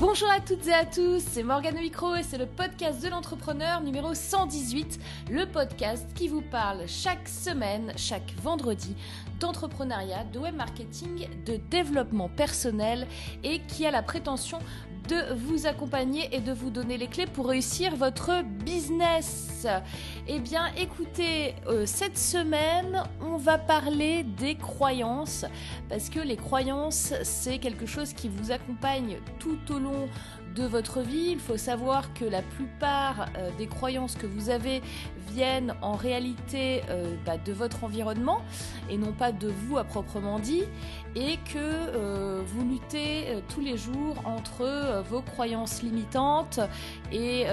Bonjour à toutes et à tous, c'est Morgane Micro et c'est le podcast de l'entrepreneur numéro 118, le podcast qui vous parle chaque semaine, chaque vendredi d'entrepreneuriat, de web marketing, de développement personnel et qui a la prétention de vous accompagner et de vous donner les clés pour réussir votre business. Eh bien, écoutez, euh, cette semaine, on va parler des croyances parce que les croyances, c'est quelque chose qui vous accompagne tout au long de votre vie. Il faut savoir que la plupart euh, des croyances que vous avez viennent en réalité euh, bah, de votre environnement et non pas de vous à proprement dit et que euh, vous luttez tous les jours entre vos croyances limitantes et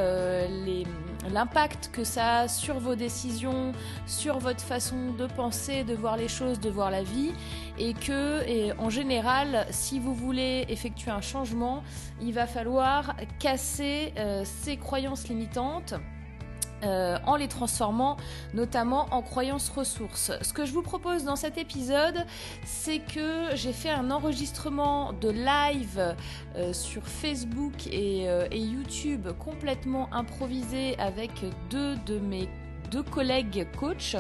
l'impact que ça a sur vos décisions, sur votre façon de penser, de voir les choses, de voir la vie et que en général si vous voulez effectuer un changement il va falloir casser euh, ces croyances limitantes euh, en les transformant notamment en croyances ressources. Ce que je vous propose dans cet épisode, c'est que j'ai fait un enregistrement de live euh, sur Facebook et, et, YouTube complètement improvisé avec deux de mes deux collègues coachs.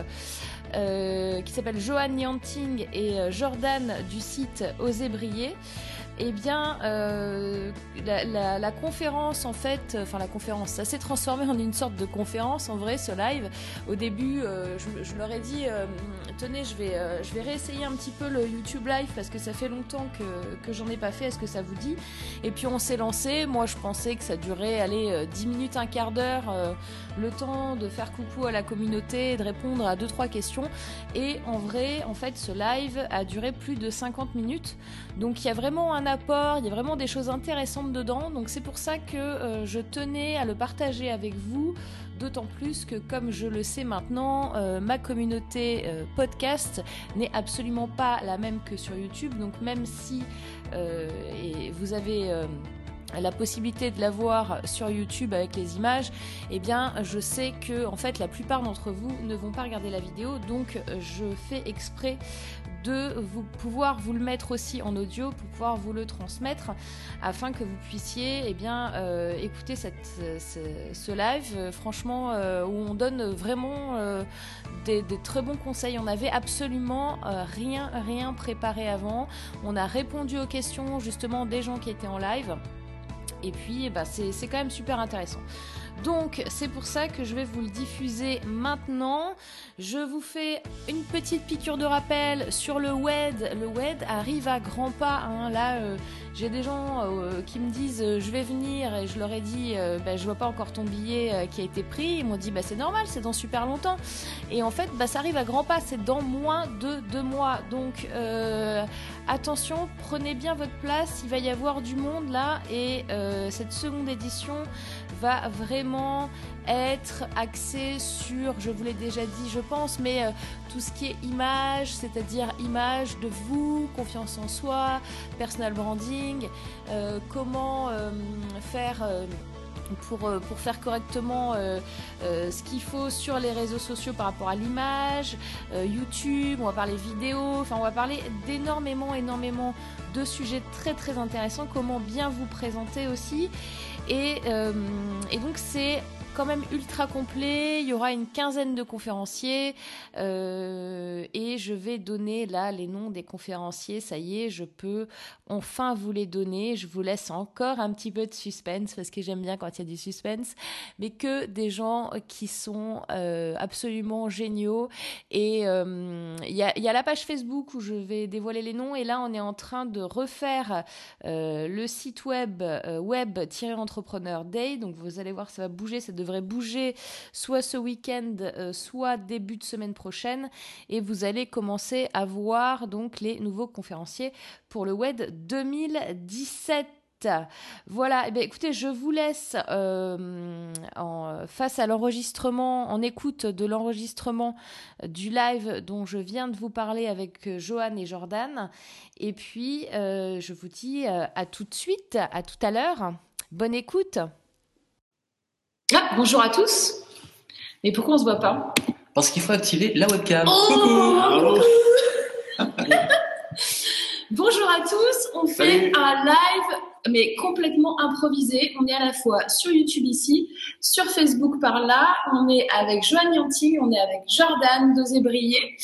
qui s'appellent Johan Yanting et Jordan du site Oser Briller eh bien, euh, la, conférence, en fait, enfin la conférence, ça s'est transformé en une sorte de conférence, en vrai, ce live. Au début, euh, je, leur ai dit, euh, tenez, je vais, je vais réessayer un petit peu le YouTube Live parce que ça fait longtemps que, que j'en ai pas fait, est-ce que ça vous dit? Et puis on s'est lancé, moi je pensais que ça durait, allez, 10 minutes, un quart d'heure, le temps de faire coucou à la communauté de répondre à deux trois questions. Et en vrai, en fait, ce live a duré plus de 50 minutes. Donc il y a vraiment un il y a vraiment des choses intéressantes dedans. Donc c'est pour ça que euh, je tenais à le partager avec vous. D'autant plus que, comme je le sais maintenant, euh, ma communauté euh, podcast n'est absolument pas la même que sur YouTube. Donc même si vous avez la possibilité de la voir sur YouTube avec les images, eh bien, je sais que en fait, la plupart d'entre vous ne vont pas regarder la vidéo, donc je fais exprès de vous pouvoir vous le mettre aussi en audio pour pouvoir vous le transmettre afin que vous puissiez eh bien euh, écouter ce, live. Franchement euh, où on donne vraiment euh, des, très bons conseils. On avait absolument rien rien préparé avant. On a répondu aux questions justement des gens qui étaient en live. Et puis, bah, c'est quand même super intéressant. Donc, c'est pour ça que je vais vous le diffuser maintenant. Je vous fais une petite piqûre de rappel sur le WED. Le WED arrive à grands pas. Hein. Là, euh, j'ai des gens euh, qui me disent euh, je vais venir et je leur ai dit bah, je vois pas encore ton billet qui a été pris. Ils m'ont dit bah, c'est normal, c'est dans super longtemps. Et en fait, bah, ça arrive à grands pas. C'est dans moins de deux mois. Donc, attention, prenez bien votre place. Il va y avoir du monde là et cette seconde édition va vraiment être axée sur, je vous l'ai déjà dit, je pense, mais euh, tout ce qui est image, c'est-à-dire image de vous, confiance en soi, personal branding, euh, comment euh, faire pour, pour, faire correctement ce qu'il faut sur les réseaux sociaux par rapport à l'image, YouTube, on va parler vidéo, enfin on va parler d'énormément, énormément de sujets très très intéressants, comment bien vous présenter aussi. Euh, et donc c'est quand même ultra complet. Il y aura une quinzaine de conférenciers euh, et je vais donner là les noms des conférenciers. Ça y est, je peux enfin vous les donner. Je vous laisse encore un petit peu de suspense parce que j'aime bien quand il y a du suspense, mais que des gens qui sont euh, absolument géniaux. Et euh, il y, a, y, a, la page Facebook où je vais dévoiler les noms et là on est en train de refaire le site web web-entrepreneur day. Donc vous allez voir, ça va bouger, ça devrait bouger soit ce week-end, euh, soit début de semaine prochaine. Et vous allez commencer à voir donc les nouveaux conférenciers pour le WED 2017. Voilà, eh bien, écoutez, je vous laisse euh, en, face à l'enregistrement, en écoute de l'enregistrement du live dont je viens de vous parler avec Johan et Jordan. Et puis, euh, je vous dis à tout de suite, à tout à l'heure. Bonne écoute. Ah, bonjour à tous. Mais pourquoi on se voit pas Parce qu'il faut activer la webcam. Oh bonjour à tous. On fait un live mais complètement improvisé. On est à la fois sur YouTube ici, sur Facebook par là, on est avec Joanne Yanti, on est avec Jordan Dezébrier,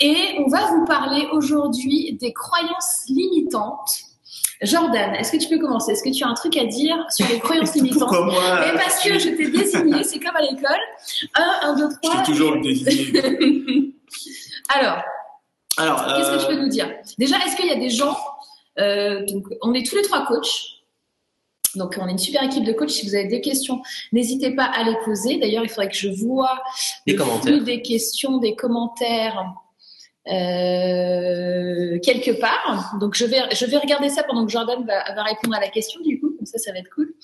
et on va vous parler aujourd'hui des croyances limitantes. Jordan, est-ce que tu peux commencer? Est-ce que tu as un truc à dire sur les croyances limitantes? Pourquoi moi Et parce que je t'ai désigné, c'est comme à l'école. 1, 1, 2, 3. Je suis toujours le désigné. Alors, Alors, Qu'est-ce que euh, tu peux nous dire? Déjà, est-ce qu'il y a des gens euh, donc, On est tous les trois coachs. Donc, on est une super équipe de coachs. Si vous avez des questions, n'hésitez pas à les poser. D'ailleurs, il faudrait que je vois Des commentaires. des questions, des commentaires euh, quelque part. Donc, je vais, je vais regarder ça pendant que Jordan va, va répondre à la question, du coup. Comme ça, ça va être cool.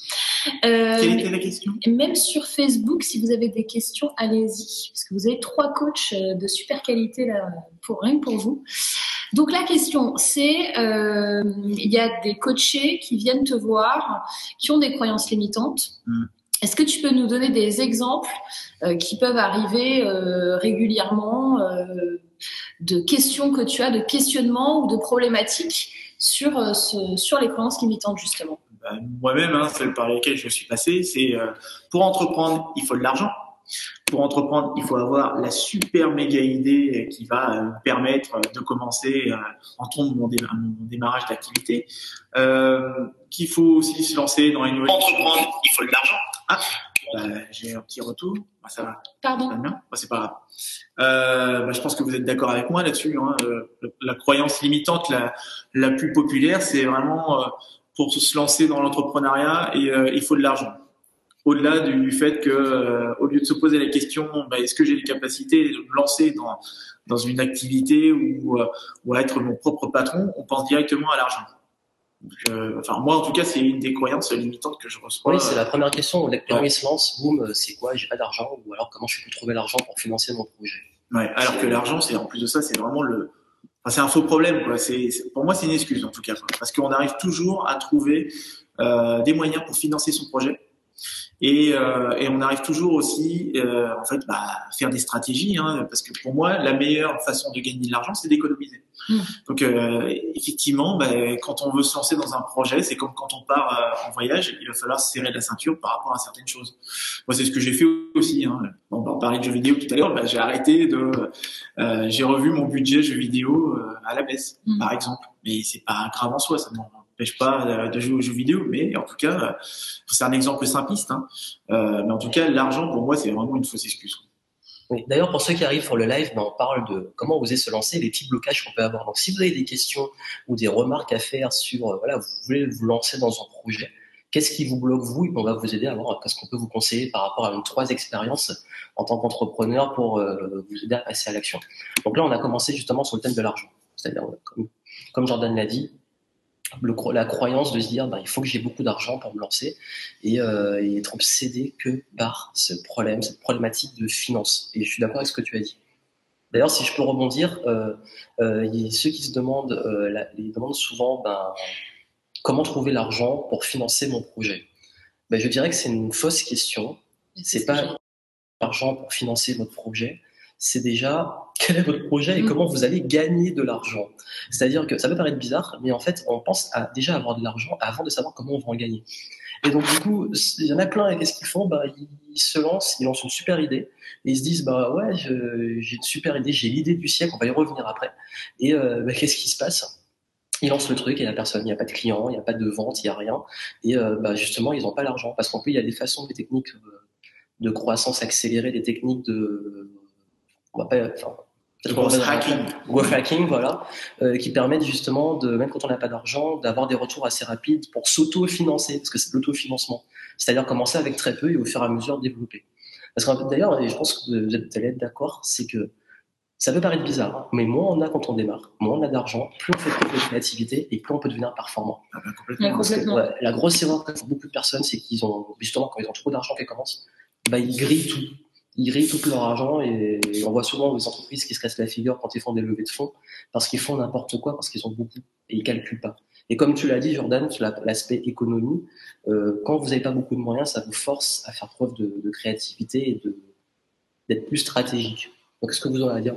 Euh, quelle était la question? même sur Facebook, si vous avez des questions, allez-y, parce que vous avez trois coachs euh, de super qualité là, pour rien que pour vous. Donc la question, c'est, euh, il y a des coachés qui viennent te voir, qui ont des croyances limitantes. Mm. Est-ce que tu peux nous donner des exemples euh, qui peuvent arriver euh, régulièrement euh, de questions que tu as, de questionnements ou de problématiques sur, euh, ce- sur les croyances limitantes justement Bah, Moi-même, hein, celle par laquelle je suis passé, c'est euh, pour entreprendre, il faut de l'argent. Pour entreprendre, il faut avoir la super méga idée qui va euh, me permettre euh, de commencer euh, en tombe mon, dé- mon démarrage d'activité. Euh, qu'il faut aussi se lancer dans une nouvelle. Entreprendre, il faut de l'argent. Ah, bah, j'ai un petit retour. Bah, ça va. Pardon Très bien. Bah, c'est pas grave. Euh, bah, je pense que vous êtes d'accord avec moi là-dessus. Hein. Euh, la croyance limitante la, la plus populaire, c'est vraiment euh, pour se lancer dans l'entrepreneuriat et euh, il faut de l'argent. Au-delà du, du fait que, euh, au lieu de se poser la question, bah, est-ce que j'ai les capacités de me lancer dans dans une activité ou, euh, ou à être mon propre patron, on pense directement à l'argent. Donc, euh, enfin, moi, en tout cas, c'est une des croyances limitantes que je reçois. Oui, c'est la première question. Ouais. ils se lancent, boum, c'est quoi? J'ai pas d'argent ou alors comment je peux trouver l'argent pour financer mon projet? Ouais, alors que l'argent, c'est en plus de ça, c'est vraiment le, enfin, c'est un faux problème, quoi. C'est, c'est- pour moi, c'est une excuse en tout cas, quoi. parce qu'on arrive toujours à trouver euh, des moyens pour financer son projet. Et, euh, et on arrive toujours aussi, euh, en fait, bah, à faire des stratégies, hein, parce que pour moi, la meilleure façon de gagner de l'argent, c'est d'économiser. Mm. Donc, euh, effectivement, bah, quand on veut se lancer dans un projet, c'est comme quand on part euh, en voyage, il va falloir se serrer la ceinture par rapport à certaines choses. Moi, c'est ce que j'ai fait aussi. Hein. Bon, on parlait de jeux vidéo tout à l'heure, bah, j'ai arrêté de, euh, j'ai revu mon budget jeux vidéo euh, à la baisse, Mm. par exemple. Mais c'est pas grave en soi, ça m'empêche pas euh, de jouer aux jeux vidéo. Mais en tout cas, euh, c'est un exemple simpliste. Hein. Euh, mais en tout cas, l'argent pour moi, c'est vraiment une fausse excuse. D'ailleurs, pour ceux qui arrivent sur le live, ben, on parle de comment oser se lancer, les petits blocages qu'on peut avoir. Donc, si vous avez des questions ou des remarques à faire sur, voilà, vous voulez vous lancer dans un projet, qu'est-ce qui vous bloque vous? Et ben, on va vous aider à voir qu'est-ce qu'on peut vous conseiller par rapport à une trois expériences en tant qu'entrepreneur pour vous aider à passer à l'action. Donc là, on a commencé justement sur le thème de l'argent. C'est-à-dire, comme Jordan l'a dit, le la croyance de se dire, ben, il faut que j'ai beaucoup d'argent pour me lancer et, euh, et être obsédé que par ce problème, cette problématique de finance. Et je suis d'accord avec ce que tu as dit. D'ailleurs, si je peux rebondir, euh, euh, il y a ceux qui se demandent, la- ils demandent souvent, ben, comment trouver l'argent pour financer mon projet. Ben, je dirais que c'est une fausse question. C'est pas l'argent pour financer votre projet. C'est déjà quel est votre projet et Mm. comment vous allez gagner de l'argent? C'est-à-dire que ça peut paraître bizarre, mais en fait, on pense à déjà avoir de l'argent avant de savoir comment on va en gagner. Et donc, du coup, il y en a plein, et qu'est-ce qu'ils font? Bah, Ils se lancent, ils lancent une super idée, et ils se disent bah ouais, j'ai une super idée, j'ai l'idée du siècle, on va y revenir après. Et euh, bah, qu'est-ce qui se passe? Ils lancent le truc et il n'y a personne, il n'y a pas de client, il n'y a pas de vente, il n'y a rien. Et euh, bah, justement, ils n'ont pas l'argent parce qu'en plus, il y a des façons, des techniques euh, de croissance accélérée, des techniques de. On va pas. Enfin, Growth hacking. Growth hacking, voilà, euh, qui permettent justement, de, même quand on n'a pas d'argent, d'avoir des retours assez rapides pour s'auto-financer, parce que c'est de l'autofinancement. C'est-à-dire commencer avec très peu et au fur et à mesure développer. Parce que d'ailleurs, et je pense que vous allez être d'accord, c'est que ça peut paraître bizarre, hein, mais moins on a quand on démarre, moins on a d'argent, plus on fait preuve de créativité et plus on peut devenir performant. Ah bah, complètement. Ouais, Parce que, Complètement. ouais, la grosse erreur que font beaucoup de personnes, c'est qu'ils ont, justement, quand ils ont trop d'argent qui commence, bah, ils grillent tout. Ils grillent tout leur argent et on voit souvent des entreprises qui se cassent la figure quand ils font des levées de fonds parce qu'ils font n'importe quoi, parce qu'ils ont beaucoup et ils calculent pas. Et comme tu l'as dit, Jordan, sur la- l'aspect économie, euh, quand vous n'avez pas beaucoup de moyens, ça vous force à faire preuve de, créativité et d'être plus stratégique. Donc, est-ce que vous aurez à dire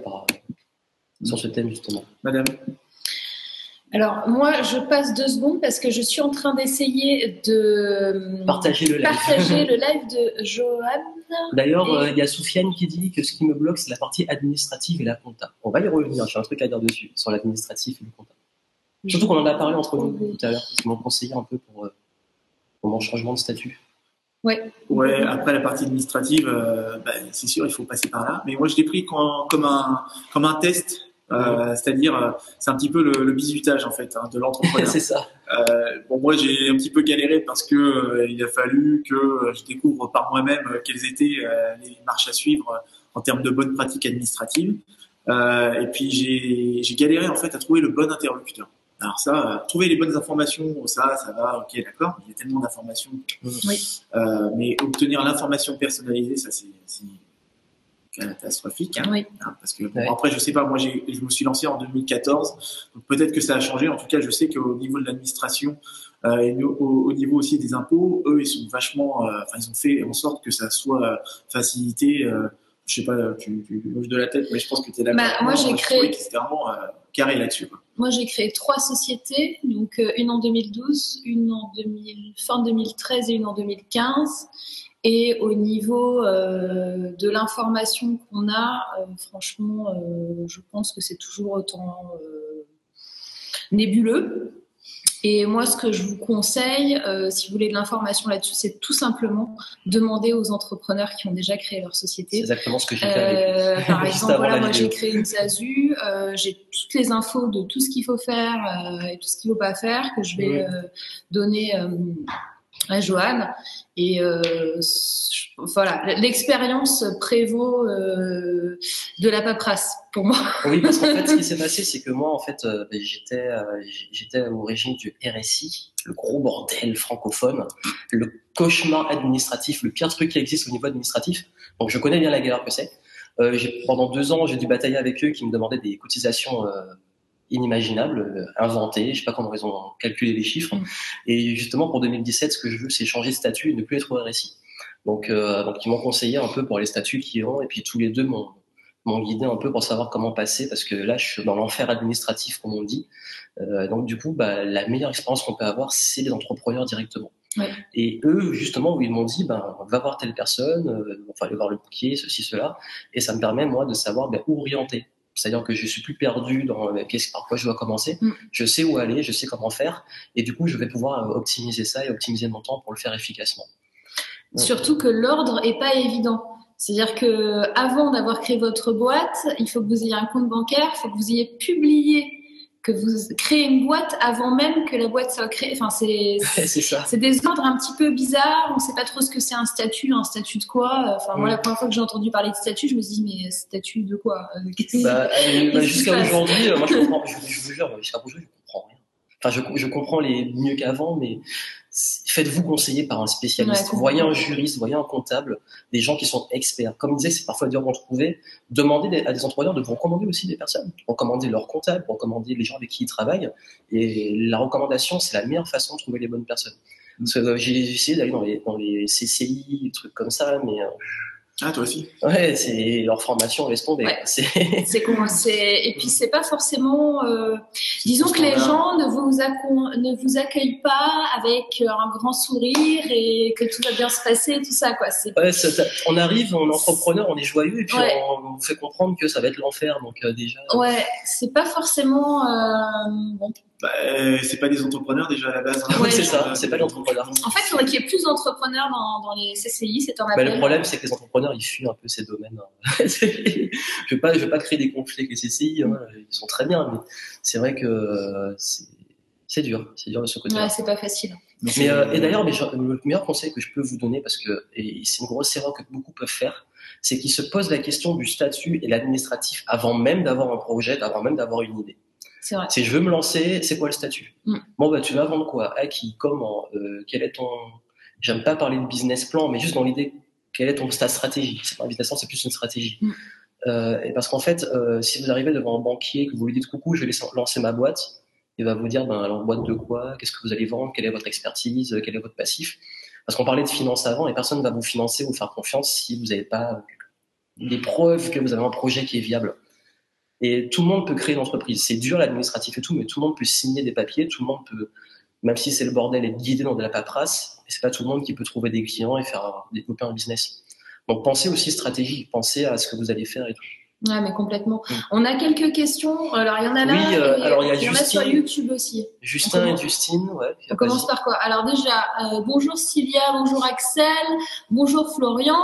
sur ce thème, justement? Madame. Alors, moi, je passe deux secondes parce que je suis en train d'essayer de Partager le live. partager le live de Johan. D'ailleurs, Et- euh, il y a Soufiane qui dit que ce qui me bloque, c'est la partie administrative et la compta. On va y revenir, j'ai un truc à dire dessus, sur l'administratif et le compta. Surtout qu'on en a parlé entre nous tout à l'heure, parce qu'ils m'ont conseillé un peu pour, euh, pour mon changement de statut. Ouais, après la partie administrative, euh, bah, c'est sûr, il faut passer par là. Mais moi, je l'ai pris quand- comme un comme un test, euh, c'est-à-dire euh, c'est un petit peu le, le bizutage en fait hein, de l'entrepreneur. c'est ça. Euh, bon, moi, j'ai un petit peu galéré parce que euh, il a fallu que euh, je découvre par moi-même euh, quelles étaient euh, les marches à suivre euh, en termes de bonnes pratiques administratives. Euh, et puis j'ai j'ai galéré en fait à trouver le bon interlocuteur. Alors ça, euh, trouver les bonnes informations, ça, ça va, ok, d'accord. Il y a tellement d'informations. Oui. Euh, mais obtenir l'information personnalisée, ça c'est c'est catastrophique. Hein. Oui. Hein, parce que bon, Ouais. après, je sais pas, moi j'ai, je me suis lancé en 2014, donc peut-être que ça a changé. En tout cas, je sais qu'au niveau de l'administration euh, et au, au- au niveau aussi des impôts, eux, ils sont vachement, euh, enfin, ils ont fait en sorte que ça soit facilité. Euh, je sais pas, tu, tu bouges de la tête, mais je pense que tu es d'accord. Bah, moi, j'ai créé- c'était vraiment euh, carré là-dessus. Moi, j'ai créé trois sociétés, donc euh, une en 2012, une en 2000, fin 2013 et une en 2015. Et au niveau euh, de l'information qu'on a, euh, franchement, euh, je pense que c'est toujours autant nébuleux. Et moi, ce que je vous conseille, si vous voulez de l'information là-dessus, c'est tout simplement demander aux entrepreneurs qui ont déjà créé leur C'est société exactement ce que j'ai fait avec par exemple, voilà, moi j'ai créé une SASU, j'ai toutes les infos de tout ce qu'il faut faire et tout ce qu'il faut pas faire que je vais Oui. donner à Johan. Et euh, voilà, l'expérience prévaut euh, de la paperasse pour moi. Oui, parce qu'en fait, ce qui s'est passé, c'est que moi, en fait, euh, ben, j'étais, euh, j'étais au régime du RSI, le gros bordel francophone, le cauchemar administratif, le pire truc qui existe au niveau administratif. Donc, je connais bien la galère que c'est. Euh, pendant deux ans, j'ai dû batailler avec eux qui me demandaient des cotisations euh, inimaginables, euh, inventées. Je sais pas comment ils ont calculé les chiffres. Mm. Et justement, pour 2017, ce que je veux, c'est changer de statut et ne plus être au RSI. Donc, euh, donc ils m'ont conseillé un peu pour les statuts qui ont, et puis tous les deux m'ont m'ont guidé un peu pour savoir comment passer parce que là je suis dans l'enfer administratif comme on dit Euh, donc du coup bah, la meilleure expérience qu'on peut avoir c'est les entrepreneurs directement Ouais. et eux justement où ils m'ont dit ben va voir telle personne euh, enfin aller voir le bouquier ceci cela et ça me permet moi de savoir ben, où orienter c'est-à-dire que je suis plus perdu dans qu'est-ce par quoi je dois commencer Mm. je sais où aller je sais comment faire et du coup je vais pouvoir euh, optimiser ça et optimiser mon temps pour le faire efficacement. Surtout que l'ordre est pas évident. C'est-à-dire que avant d'avoir créé votre boîte, il faut que vous ayez un compte bancaire, il faut que vous ayez publié que vous créez une boîte avant même que la boîte soit créée. Enfin, c'est c'est des ordres un petit peu bizarres. On sait pas trop ce que c'est un statut, un statut de quoi. Enfin, moi, la première fois que j'ai entendu parler de statut, je me suis dit mais statut de quoi Euh, Bah, euh, bah, jusqu'à aujourd'hui, euh, moi je comprends, je, je vous jure, jusqu'à aujourd'hui, je comprends rien. Enfin, je, je comprends les mieux qu'avant, mais faites-vous conseiller par un spécialiste. Ouais, voyez un juriste, voyez un comptable, des gens qui sont experts. Comme disait, c'est parfois dur d'en trouver. Demandez à des entrepreneurs de vous recommander aussi des personnes. Recommander leur comptable, recommander les gens avec qui ils travaillent. Et la recommandation, c'est la meilleure façon de trouver les bonnes personnes. Parce que, euh, j'ai essayé d'aller dans les, dans les CCI, des trucs comme ça, mais euh, Ah, toi aussi. ouais, c'est leur formation laisse tomber. Ouais. C'est c'est et puis c'est pas forcément. euh, Disons que les gens ne vous accom- ne vous accueillent pas avec euh, un grand sourire et que tout va bien se passer, tout ça quoi. C'est Ouais, on arrive, on est entrepreneur, on est joyeux et puis Ouais. on, on fait comprendre que ça va être l'enfer. Donc euh, déjà, ouais, c'est pas forcément. euh, bon. Bah, euh, c'est pas des entrepreneurs déjà à la base. hein. Ouais, c'est ça, c'est pas l'entrepreneur. En fait, il faudrait qu'il y ait plus d'entrepreneurs dans, dans les CCI, c'est un Bah, appel. le problème, c'est que les entrepreneurs, ils fuient un peu ces domaines. hein. Je pas, je vais pas créer des conflits avec les CCI. hein, Ils sont très bien, mais c'est vrai que euh, c'est dur, c'est dur de ce côté-là. Ouais, c'est pas facile. Mais, euh, et d'ailleurs, le meilleur conseil que je peux vous donner, parce que c'est une grosse erreur que beaucoup peuvent faire, c'est qu'ils se posent la question du statut et l'administratif avant même d'avoir un projet, avant même d'avoir une idée. Vrai. C'est je veux me lancer, c'est quoi le statut? Mm. Bon bah tu vas vendre quoi? À qui Comment? Euh, Quel est ton J'aime pas parler de business plan, mais juste dans l'idée, quelle est ton ta stratégie? C'est pas un business plan, c'est plus une stratégie. Mm. Euh, et parce qu'en fait, euh, si vous arrivez devant un banquier, que vous lui dites coucou, je vais lancer ma boîte, il va vous dire ben alors boîte de quoi? Qu'est-ce que vous allez vendre? Quelle est votre expertise? Quel est votre passif? Parce qu'on parlait de finance avant, et personne ne va vous financer ou faire confiance si vous n'avez pas des preuves que vous avez un projet qui est viable. Et tout le monde peut créer une entreprise. C'est dur l'administratif et tout, mais tout le monde peut signer des papiers, tout le monde peut, même si c'est le bordel, être guidé dans de la paperasse. C'est pas tout le monde qui peut trouver des clients et faire développer un business. Donc pensez aussi stratégie, pensez à ce que vous allez faire et tout. Ouais, mais complètement. Mm. On a quelques questions. Alors, il y en a là. Oui, euh, alors il y a, en a sur YouTube aussi. Justin et Justine, ouais. On commence par quoi? Alors déjà, euh, bonjour Sylvia, bonjour Axel, bonjour Florian.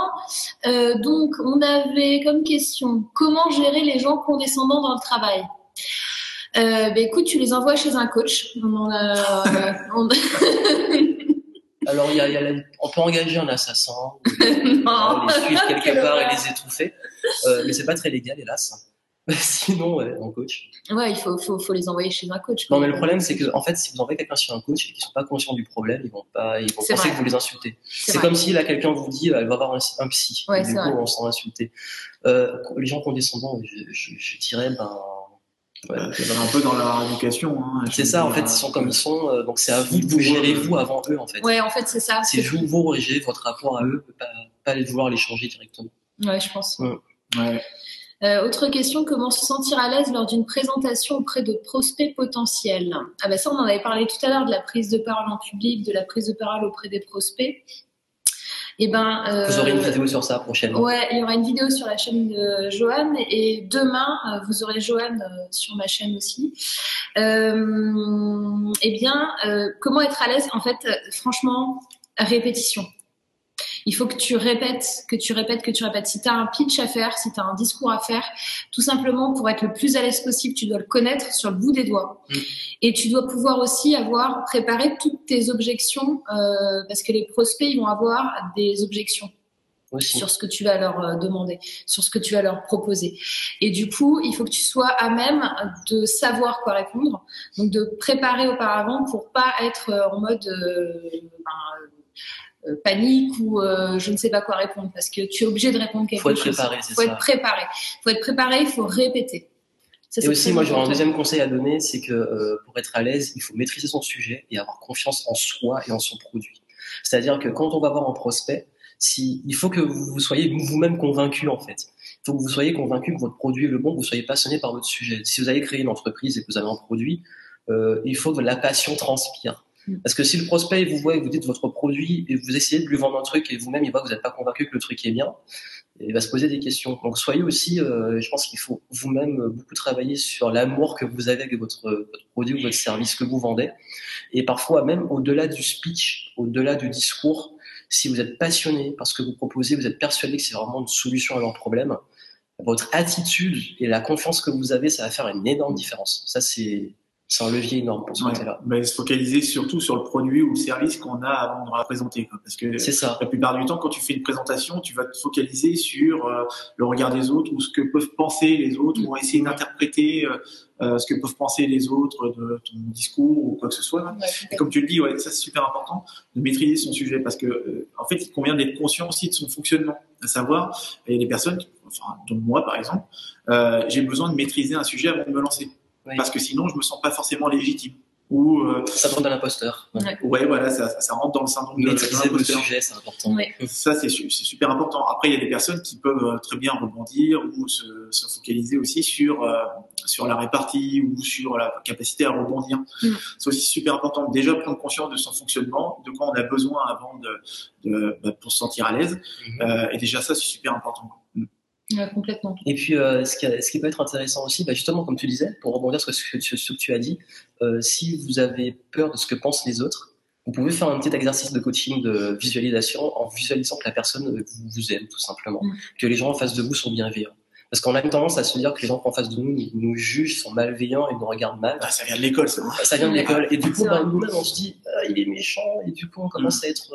Euh, donc, on avait comme question, comment gérer les gens condescendants dans le travail? Euh, bah, écoute, tu les envoies chez un coach. On a, on... Alors, il y a, y a on peut engager un assassin, non. les suivre quelque part et les étouffer, euh, mais c'est pas très légal, hélas. Sinon, ouais, en coach. Ouais, il faut, faut, faut, les envoyer chez un coach. Non, mais le problème, c'est que, en fait, si vous envoyez quelqu'un chez un coach et qu'ils sont pas conscients du problème, ils vont pas, ils vont penser que vous les insultez. C'est comme si là, quelqu'un vous dit, euh, elle va avoir un, un psy. Ouais, du coup, vrai. on s'en insulter. Euh, les gens condescendants, je, je, je dirais, ben, Ouais, c'est un peu dans leur éducation. Hein, c'est ça, en fait, ils sont comme ils sont, euh, donc c'est à vous de vous gérer vous avant eux, en fait. Ouais, en fait, c'est ça. C'est vous, vous gérer votre rapport à eux, pas, pas les vouloir les changer directement. Ouais, je pense. Ouais. Ouais. Euh, autre question, comment se sentir à l'aise lors d'une présentation auprès de prospects potentiels? Ah ben ça, on en avait parlé tout à l'heure de la prise de parole en public, de la prise de parole auprès des prospects. Et ben, euh, Vous aurez une vidéo sur ça prochainement. Ouais, il y aura une vidéo sur la chaîne de Johan et demain euh, vous aurez Johan euh, sur ma chaîne aussi. Euh, eh bien, euh, comment être à l'aise En fait, euh, franchement, répétition. Il faut que tu répètes, que tu répètes, que tu répètes. Si tu as un pitch à faire, si tu as un discours à faire, tout simplement pour être le plus à l'aise possible, tu dois le connaître sur le bout des doigts. Mm. Et tu dois pouvoir aussi avoir préparé toutes tes objections, euh, parce que les prospects, ils vont avoir des objections Aussi. sur ce que tu vas leur euh, demander, sur ce que tu vas leur proposer. Et du coup, il faut que tu sois à même de savoir quoi répondre, donc de préparer auparavant pour pas être euh, en mode euh, ben, euh, panique ou euh, je ne sais pas quoi répondre parce que tu es obligé de répondre quelque Faut être chose. préparé, c'est faut ça. être préparé. Faut être préparé, il faut répéter. Ça, Et aussi, moi, j'aurais un deuxième conseil à donner, c'est que euh, pour être à l'aise, il faut maîtriser son sujet et avoir confiance en soi et en son produit. C'est-à-dire que quand on va voir un prospect, si, il faut que vous, vous soyez vous-même convaincu, en fait. Il faut que vous soyez convaincu que votre produit est le bon, que vous soyez passionné par votre sujet. Si vous avez créé une entreprise et que vous avez un produit, euh, il faut que la passion transpire. Mm. Parce que si le prospect vous voit et vous dites votre produit et vous essayez de lui vendre un truc et vous-même il voit que vous n'êtes pas convaincu que le truc est bien, il va se poser des questions. Donc soyez aussi, euh, je pense qu'il faut vous-même beaucoup travailler sur l'amour que vous avez avec votre, votre produit ou votre service que vous vendez. Et parfois même au-delà du speech, au-delà du discours, si vous êtes passionné par ce que vous proposez, vous êtes persuadé que c'est vraiment une solution à leur problème, votre attitude et la confiance que vous avez, ça va faire une énorme différence. Ça, c'est c'est un levier énorme pour ce Ouais. côté-là. Ben, se focaliser surtout sur le produit ou le service qu'on a avant de le présenter. Quoi. Parce que C'est ça. la plupart du temps, quand tu fais une présentation, tu vas te focaliser sur euh, le regard des autres ou ce que peuvent penser les autres, ou essayer d'interpréter euh, euh, ce que peuvent penser les autres de ton discours ou quoi que ce soit. Ouais, Et comme tu le dis, ouais, ça c'est super important de maîtriser son sujet parce que euh, en fait, il convient d'être conscient aussi de son fonctionnement, à savoir, il y a des personnes, qui- enfin, dont moi par exemple, euh, j'ai besoin de maîtriser un sujet avant de me lancer Oui. parce que sinon je me sens pas forcément légitime. Ou euh, Ça demande à l'imposteur. Ouais. ouais, voilà, ça, ça, ça rentre dans le syndrome de, de Maîtriser le l'imposteur. sujet, c'est important. Ouais. Ça, c'est su- c'est super important. Après, il y a des personnes qui peuvent euh, très bien rebondir ou se, se focaliser aussi sur euh, sur la répartie ou sur la capacité à rebondir. Mm. C'est aussi super important. Déjà prendre conscience de son fonctionnement, de quoi on a besoin avant de, de bah, pour se sentir à l'aise. Mhm. Euh, et déjà, ça, c'est super important. Mm. Ouais, complètement. Et puis, euh, ce, qui, ce qui peut être intéressant aussi, bah, justement, comme tu disais, pour rebondir sur ce que, sur ce que tu as dit, euh, si vous avez peur de ce que pensent les autres, vous pouvez faire un petit exercice de coaching de visualisation en visualisant que la personne euh, vous, vous aime, tout simplement. Mm. Que les gens en face de vous sont bienveillants. Parce qu'on a une tendance à se dire que les gens en face de nous nous, nous jugent, sont malveillants et nous regardent mal. Ah, ça vient de l'école, ça. Ça vient de l'école. Et du coup, bah, nous-mêmes, on se dit, ah, il est méchant. Et du coup, on commence à être.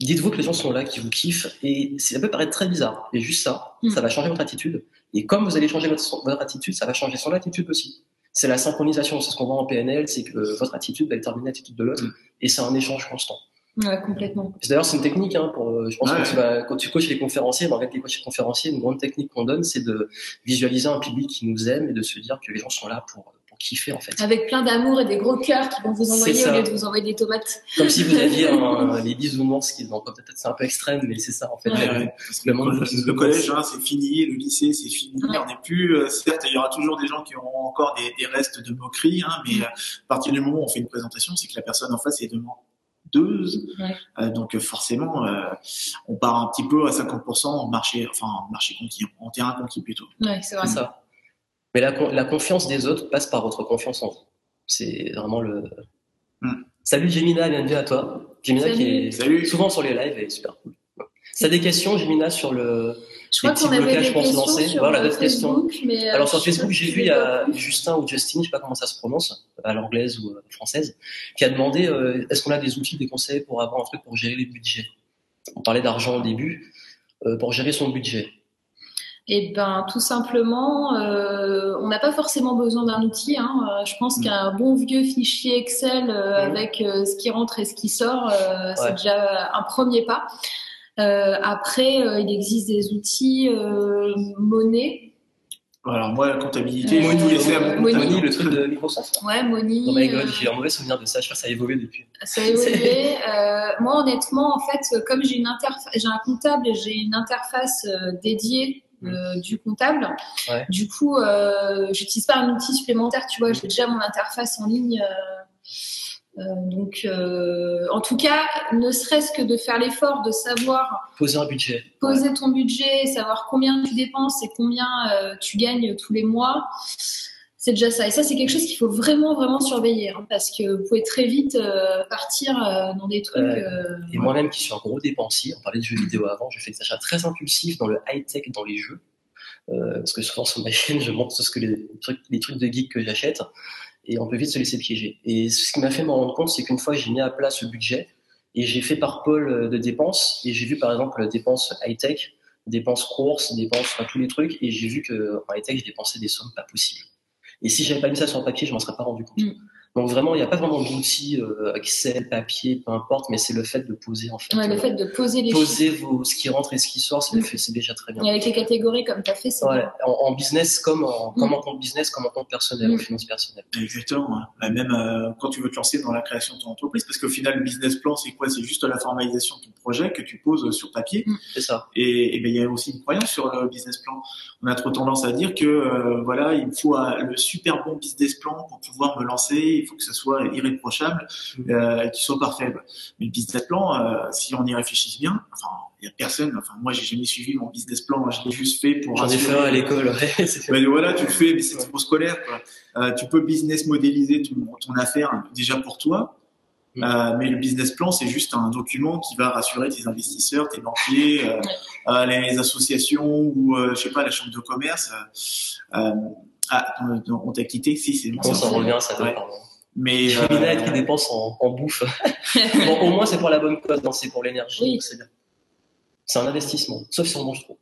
Dites-vous que les gens sont là, qui vous kiffent. Et ça peut paraître très bizarre. Et juste ça, Mm. ça va changer votre attitude. Et comme vous allez changer votre, votre attitude, ça va changer son attitude aussi. C'est la synchronisation. C'est ce qu'on voit en PNL, c'est que votre attitude va déterminer l'attitude de l'autre. Et c'est un échange constant. Ouais, complètement. D'ailleurs, c'est une technique. Hein, pour, euh, je pense Ouais. que tu vas, quand tu coaches les conférenciers, dans les coachs conférenciers, une grande technique qu'on donne, c'est de visualiser un public qui nous aime et de se dire que les gens sont là pour, pour kiffer en fait. Avec plein d'amour et des gros cœurs qui vont vous envoyer au lieu de vous envoyer des tomates. Comme si vous aviez un, les bisounours qui bon, peut-être c'est un peu extrême, mais c'est ça en fait. Ouais. Ouais, ouais. Parce que Le monde le, de bisounours. le collège, hein, c'est fini, le lycée, c'est fini. Ouais. On n'est plus. euh, certes, il y aura toujours des gens qui auront encore des, des restes de moquerie, hein, mais euh, à partir du moment où on fait une présentation, c'est que la personne en face est demandeuse. Ouais. Euh, donc forcément, euh, on part un petit peu à 50% en marché, enfin en marché conquis, en terrain conquis plutôt. Ouais, c'est vrai. Ça. Mais la, con- la confiance des autres passe par votre confiance en vous. C'est vraiment le. Hmm. Salut Gemina, bienvenue à toi. Gemina qui est Salut. souvent sur les lives et super cool. T'as des questions, Gemina, sur le. Je crois qu'on avait des pour se questions lancer. sur Voilà, d'autres questions. Mais euh, Alors sur Facebook, j'ai vu, il y a. Justin ou Justine, je sais pas comment ça se prononce, à l'anglaise ou euh, française, qui a demandé euh, est-ce qu'on a des outils, des conseils pour avoir un truc pour gérer les budgets? On parlait d'argent au début, euh, pour gérer son budget. Eh ben, tout simplement, euh, on n'a pas forcément besoin d'un outil. Hein. Euh, Je pense Mm. qu'un bon vieux fichier Excel euh, Mm. avec euh, ce qui rentre et ce qui sort, euh, c'est déjà un premier pas. Euh, après, euh, il existe des outils euh, monnaie. Alors moi, la comptabilité, je vais tout laisser à mon Money. comptable. Money, le truc de Microsoft. Ouais, Money. Oh my god, euh, j'ai un mauvais souvenir de ça, je sais pas, ça a évolué depuis. Ça a évolué. Euh, moi, honnêtement, en fait, comme j'ai une interface, j'ai un comptable et j'ai une interface euh, dédiée euh, du comptable. Ouais. Du coup, euh, j'utilise pas un outil supplémentaire. Tu vois, j'ai déjà mon interface en ligne. euh, euh, donc, euh, en tout cas, ne serait-ce que de faire l'effort de savoir Poser un budget. poser ton budget, savoir combien tu dépenses et combien tu gagnes tous les mois, c'est déjà ça. Et ça, c'est quelque chose qu'il faut vraiment, vraiment surveiller, hein, parce que vous pouvez très vite euh, partir euh, dans des trucs. Euh, Et moi-même qui suis un gros dépensier, on parlait de jeux vidéo avant, je fais des achats très impulsifs dans le high-tech dans les jeux. Parce que souvent sur ma chaîne, je montre ce que les, trucs, les trucs de geek que j'achète et on peut vite se laisser piéger. Et ce qui m'a fait me rendre compte, c'est qu'une fois j'ai mis à plat ce budget et j'ai fait par pôle de dépenses et j'ai vu par exemple dépenses high-tech, dépenses courses, dépenses, enfin, tous les trucs et j'ai vu que en high-tech, j'ai dépensé des sommes pas possibles. Et si j'avais pas mis ça sur le papier, je m'en serais pas rendu compte. Mm. Donc vraiment, il n'y a pas vraiment d'outils euh, Excel, papier, peu importe, mais c'est le fait de poser en fait. ouais, le euh, fait de poser les poser vos, ce qui rentre et ce qui sort, c'est Mm. déjà très bien. Et avec les catégories comme tu as fait, c'est Ouais, en, en business comme en, comme Mm. en compte business, comme en compte personnel, Mm. en finance personnelle. Exactement. hein. Même euh, quand tu veux te lancer dans la création de ton entreprise, parce qu'au final, le business plan, c'est quoi? C'est juste la formalisation de ton projet que tu poses sur papier. C'est ça. Et, ben, il y a aussi une croyance sur le business plan. On a trop tendance à dire que euh, voilà, il me faut euh, le super bon business plan pour pouvoir me lancer. Il faut que ça soit irréprochable, Mm. euh, et qu'il soit parfait. Mais le business plan, euh, si on y réfléchit bien, enfin, il y a personne. Enfin, moi, j'ai jamais suivi mon business plan. Je l'ai juste fait pour. J'en ai fait un à l'école. ouais, ben voilà, tu le fais, mais c'est trop scolaire. Quoi. Euh, tu peux business modéliser ton, ton affaire déjà pour toi, Mm. euh, mais le business plan, c'est juste un document qui va rassurer tes investisseurs, tes banquiers, euh, euh, les associations ou, euh, je sais pas, la chambre de commerce. Euh, euh, ah, on- t'a quitté Si, c'est bon. on s'en revient, ça Ouais. Mais J'ai euh, qui dépense en, en bouffe. bon, au moins, c'est pour la bonne cause, non, c'est pour l'énergie, Oui. c'est bien. C'est un investissement, sauf si on mange trop.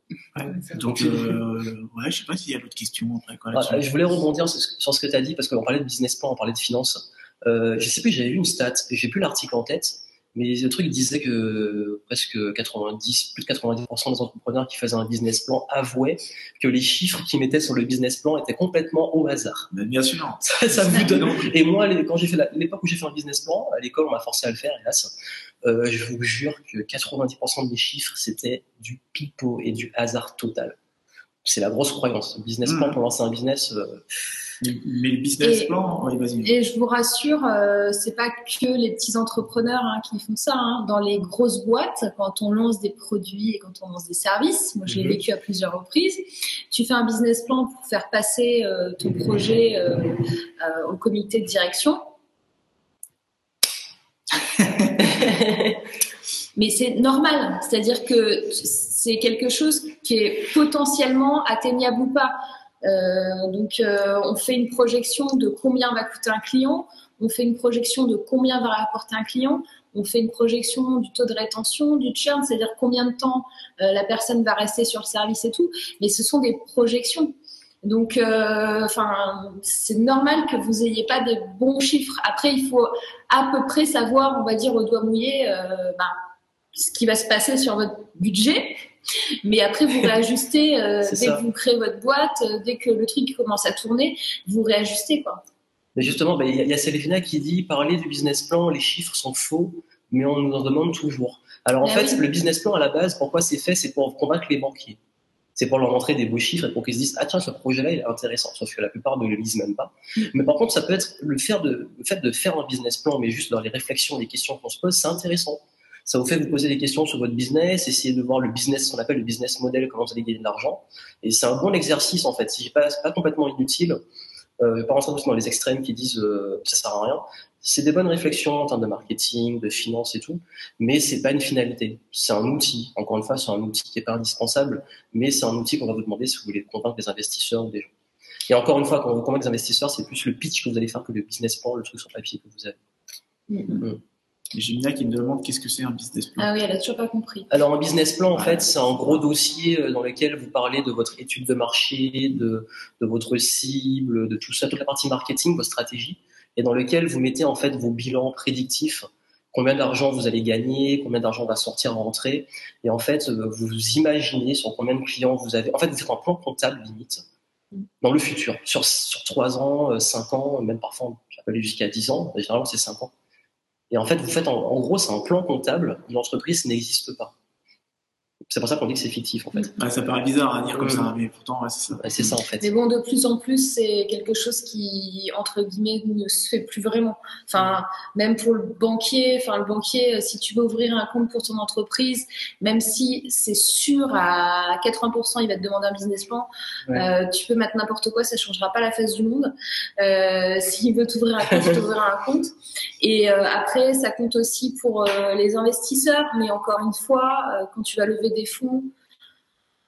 donc, euh, ouais, je sais pas s'il y a d'autres questions après. Quoi, Ah, je voulais rebondir sur ce, que tu as dit, parce qu'on parlait de business plan, on parlait de finance. Euh, je sais plus, j'avais vu une stat, j'ai plus l'article en tête, mais le truc disait que presque 90, plus de 90% des entrepreneurs qui faisaient un business plan avouaient que les chiffres qu'ils mettaient sur le business plan étaient complètement au hasard. Mais bien sûr. Ça, ça vous donne. Et moi, quand j'ai fait l'époque où j'ai fait un business plan, à l'école, on m'a forcé à le faire, hélas. Euh, je vous jure que 90% de mes chiffres, c'était du pipeau et du hasard total. C'est la grosse croyance. Le business plan Mm. pour lancer un business, euh, Mais le business Et- plan, oui, vas-y. Et je vous rassure, euh, c'est pas que les petits entrepreneurs hein, qui font ça. hein. Dans les grosses boîtes, quand on lance des produits et quand on lance des services, moi je l'ai Mhm. vécu à plusieurs reprises, tu fais un business plan pour faire passer euh, ton projet euh, euh, au comité de direction. Mais c'est normal, c'est-à-dire que c'est quelque chose qui est potentiellement atteignable ou pas. Euh, donc, euh, on fait une projection de combien va coûter un client, on fait une projection de combien va rapporter un client, on fait une projection du taux de rétention, du churn, c'est-à-dire combien de temps euh, la personne va rester sur le service et tout. Mais ce sont des projections. Donc, enfin, c'est normal que vous ayez pas des bons chiffres. Après, il faut à peu près savoir, on va dire au doigt mouillé, ben, ce qui va se passer sur votre budget. Mais après, vous réajustez euh, dès ça. que vous créez votre boîte, euh, dès que le truc commence à tourner, vous réajustez quoi. Mais justement, bah, il y, a Célina qui dit parler du business plan, les chiffres sont faux, mais on nous en demande toujours. Alors en Ah fait, oui. le business plan à la base, pourquoi c'est fait? C'est pour convaincre les banquiers. C'est pour leur montrer des beaux chiffres et pour qu'ils se disent ah tiens ce projet-là il est intéressant. Sauf que la plupart ne le lisent même pas. Mais par contre, ça peut être le, faire de, le fait de faire un business plan, mais juste dans les réflexions, les questions qu'on se pose, c'est intéressant. Ça vous fait vous poser des questions sur votre business, essayer de voir le business, ce qu'on appelle le business model, comment vous allez gagner de l'argent. Et c'est un bon exercice en fait. Si pas, c'est pas complètement inutile. Euh, je vais pas rentrer dans les extrêmes qui disent euh, que ça sert à rien. C'est des bonnes réflexions en termes de marketing, de finance et tout, mais c'est pas une finalité. C'est un outil. Encore une fois, c'est un outil qui est pas indispensable, mais c'est un outil qu'on va vous demander si vous voulez convaincre des investisseurs ou des gens. Et encore une fois, quand vous convaincre des investisseurs, c'est plus le pitch que vous allez faire que le business plan, le truc sur papier que vous avez. Et Gemina qui me demande qu'est-ce que c'est un business plan. Ah oui, elle a toujours pas compris. Alors un business plan, en fait, c'est un gros dossier euh, dans lequel vous parlez de votre étude de marché, de, de votre cible, de tout ça, toute la partie marketing, votre stratégie, et dans lequel vous mettez en fait vos bilans prédictifs, combien d'argent vous allez gagner, combien d'argent va sortir en rentrée, et en fait euh, vous imaginez sur combien de clients vous avez. En fait, vous faites un plan comptable limite dans le futur, sur sur trois ans, euh, cinq ans, même parfois peut aller jusqu'à 10 ans. Généralement c'est cinq ans. Et en fait, vous faites en, gros, c'est un plan comptable. Une entreprise n'existe pas. C'est pour ça qu'on dit que c'est fictif, en fait. Ouais, ça paraît bizarre à dire comme Mm. ça, mais pourtant, ouais, c'est ça. Et C'est ça, en fait. Mais bon, de plus en plus, c'est quelque chose qui, entre guillemets, ne se fait plus vraiment. Enfin, même pour le banquier, enfin, le banquier, euh, si tu veux ouvrir un compte pour ton entreprise, même si c'est sûr à 80%, il va te demander un business plan, Ouais. euh, tu peux mettre n'importe quoi, ça changera pas la face du monde. Euh, S'il veut t'ouvrir un compte, il t'ouvrira un compte. Et euh, après, ça compte aussi pour euh, les investisseurs, mais encore une fois, euh, quand tu vas lever des fonds,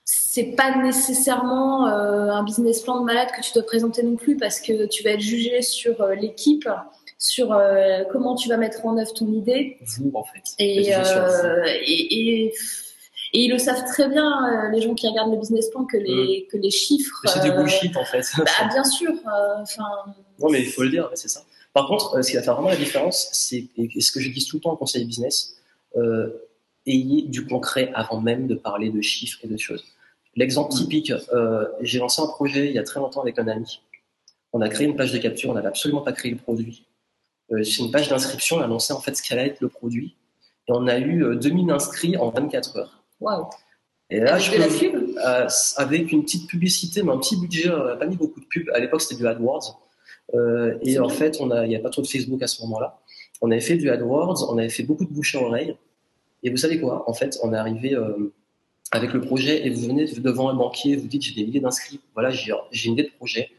c'est pas nécessairement euh, un business plan de malade que tu dois présenter non plus parce que tu vas être jugé sur euh, l'équipe, sur euh, comment tu vas mettre en œuvre ton idée Vous, en fait. et, ils le savent très bien les gens qui regardent le business plan que les que les chiffres. C'est du bullshit, en fait. bah, bien sûr. Non, mais il faut le dire, c'est ça. Par contre, ce qui va faire vraiment la différence, c'est, ce que je dis tout le temps en conseil business, ayez du concret avant même de parler de chiffres et de choses. L'exemple typique, euh, j'ai lancé un projet il y a très longtemps avec un ami. On a créé une page de capture, on n'avait absolument pas créé le produit. Euh, c'est une page d'inscription, on a lancé en fait ce qu'allait être le produit. Et on a eu euh, 2000 inscrits en 24 heures. waouh. Et là, Avec je de la pub. euh, avec une petite publicité, mais un petit budget, on n'a pas mis beaucoup de pubs. À l'époque, c'était du AdWords. Euh, et en bien. fait, il n'y a pas trop de Facebook à ce moment-là. On avait fait du AdWords, on avait fait beaucoup de bouche à oreille. Et vous savez quoi? En fait, on est arrivé euh, avec le projet et vous venez devant un banquier, vous dites j'ai des milliers d'inscrits. Voilà, j'ai une idée de projet.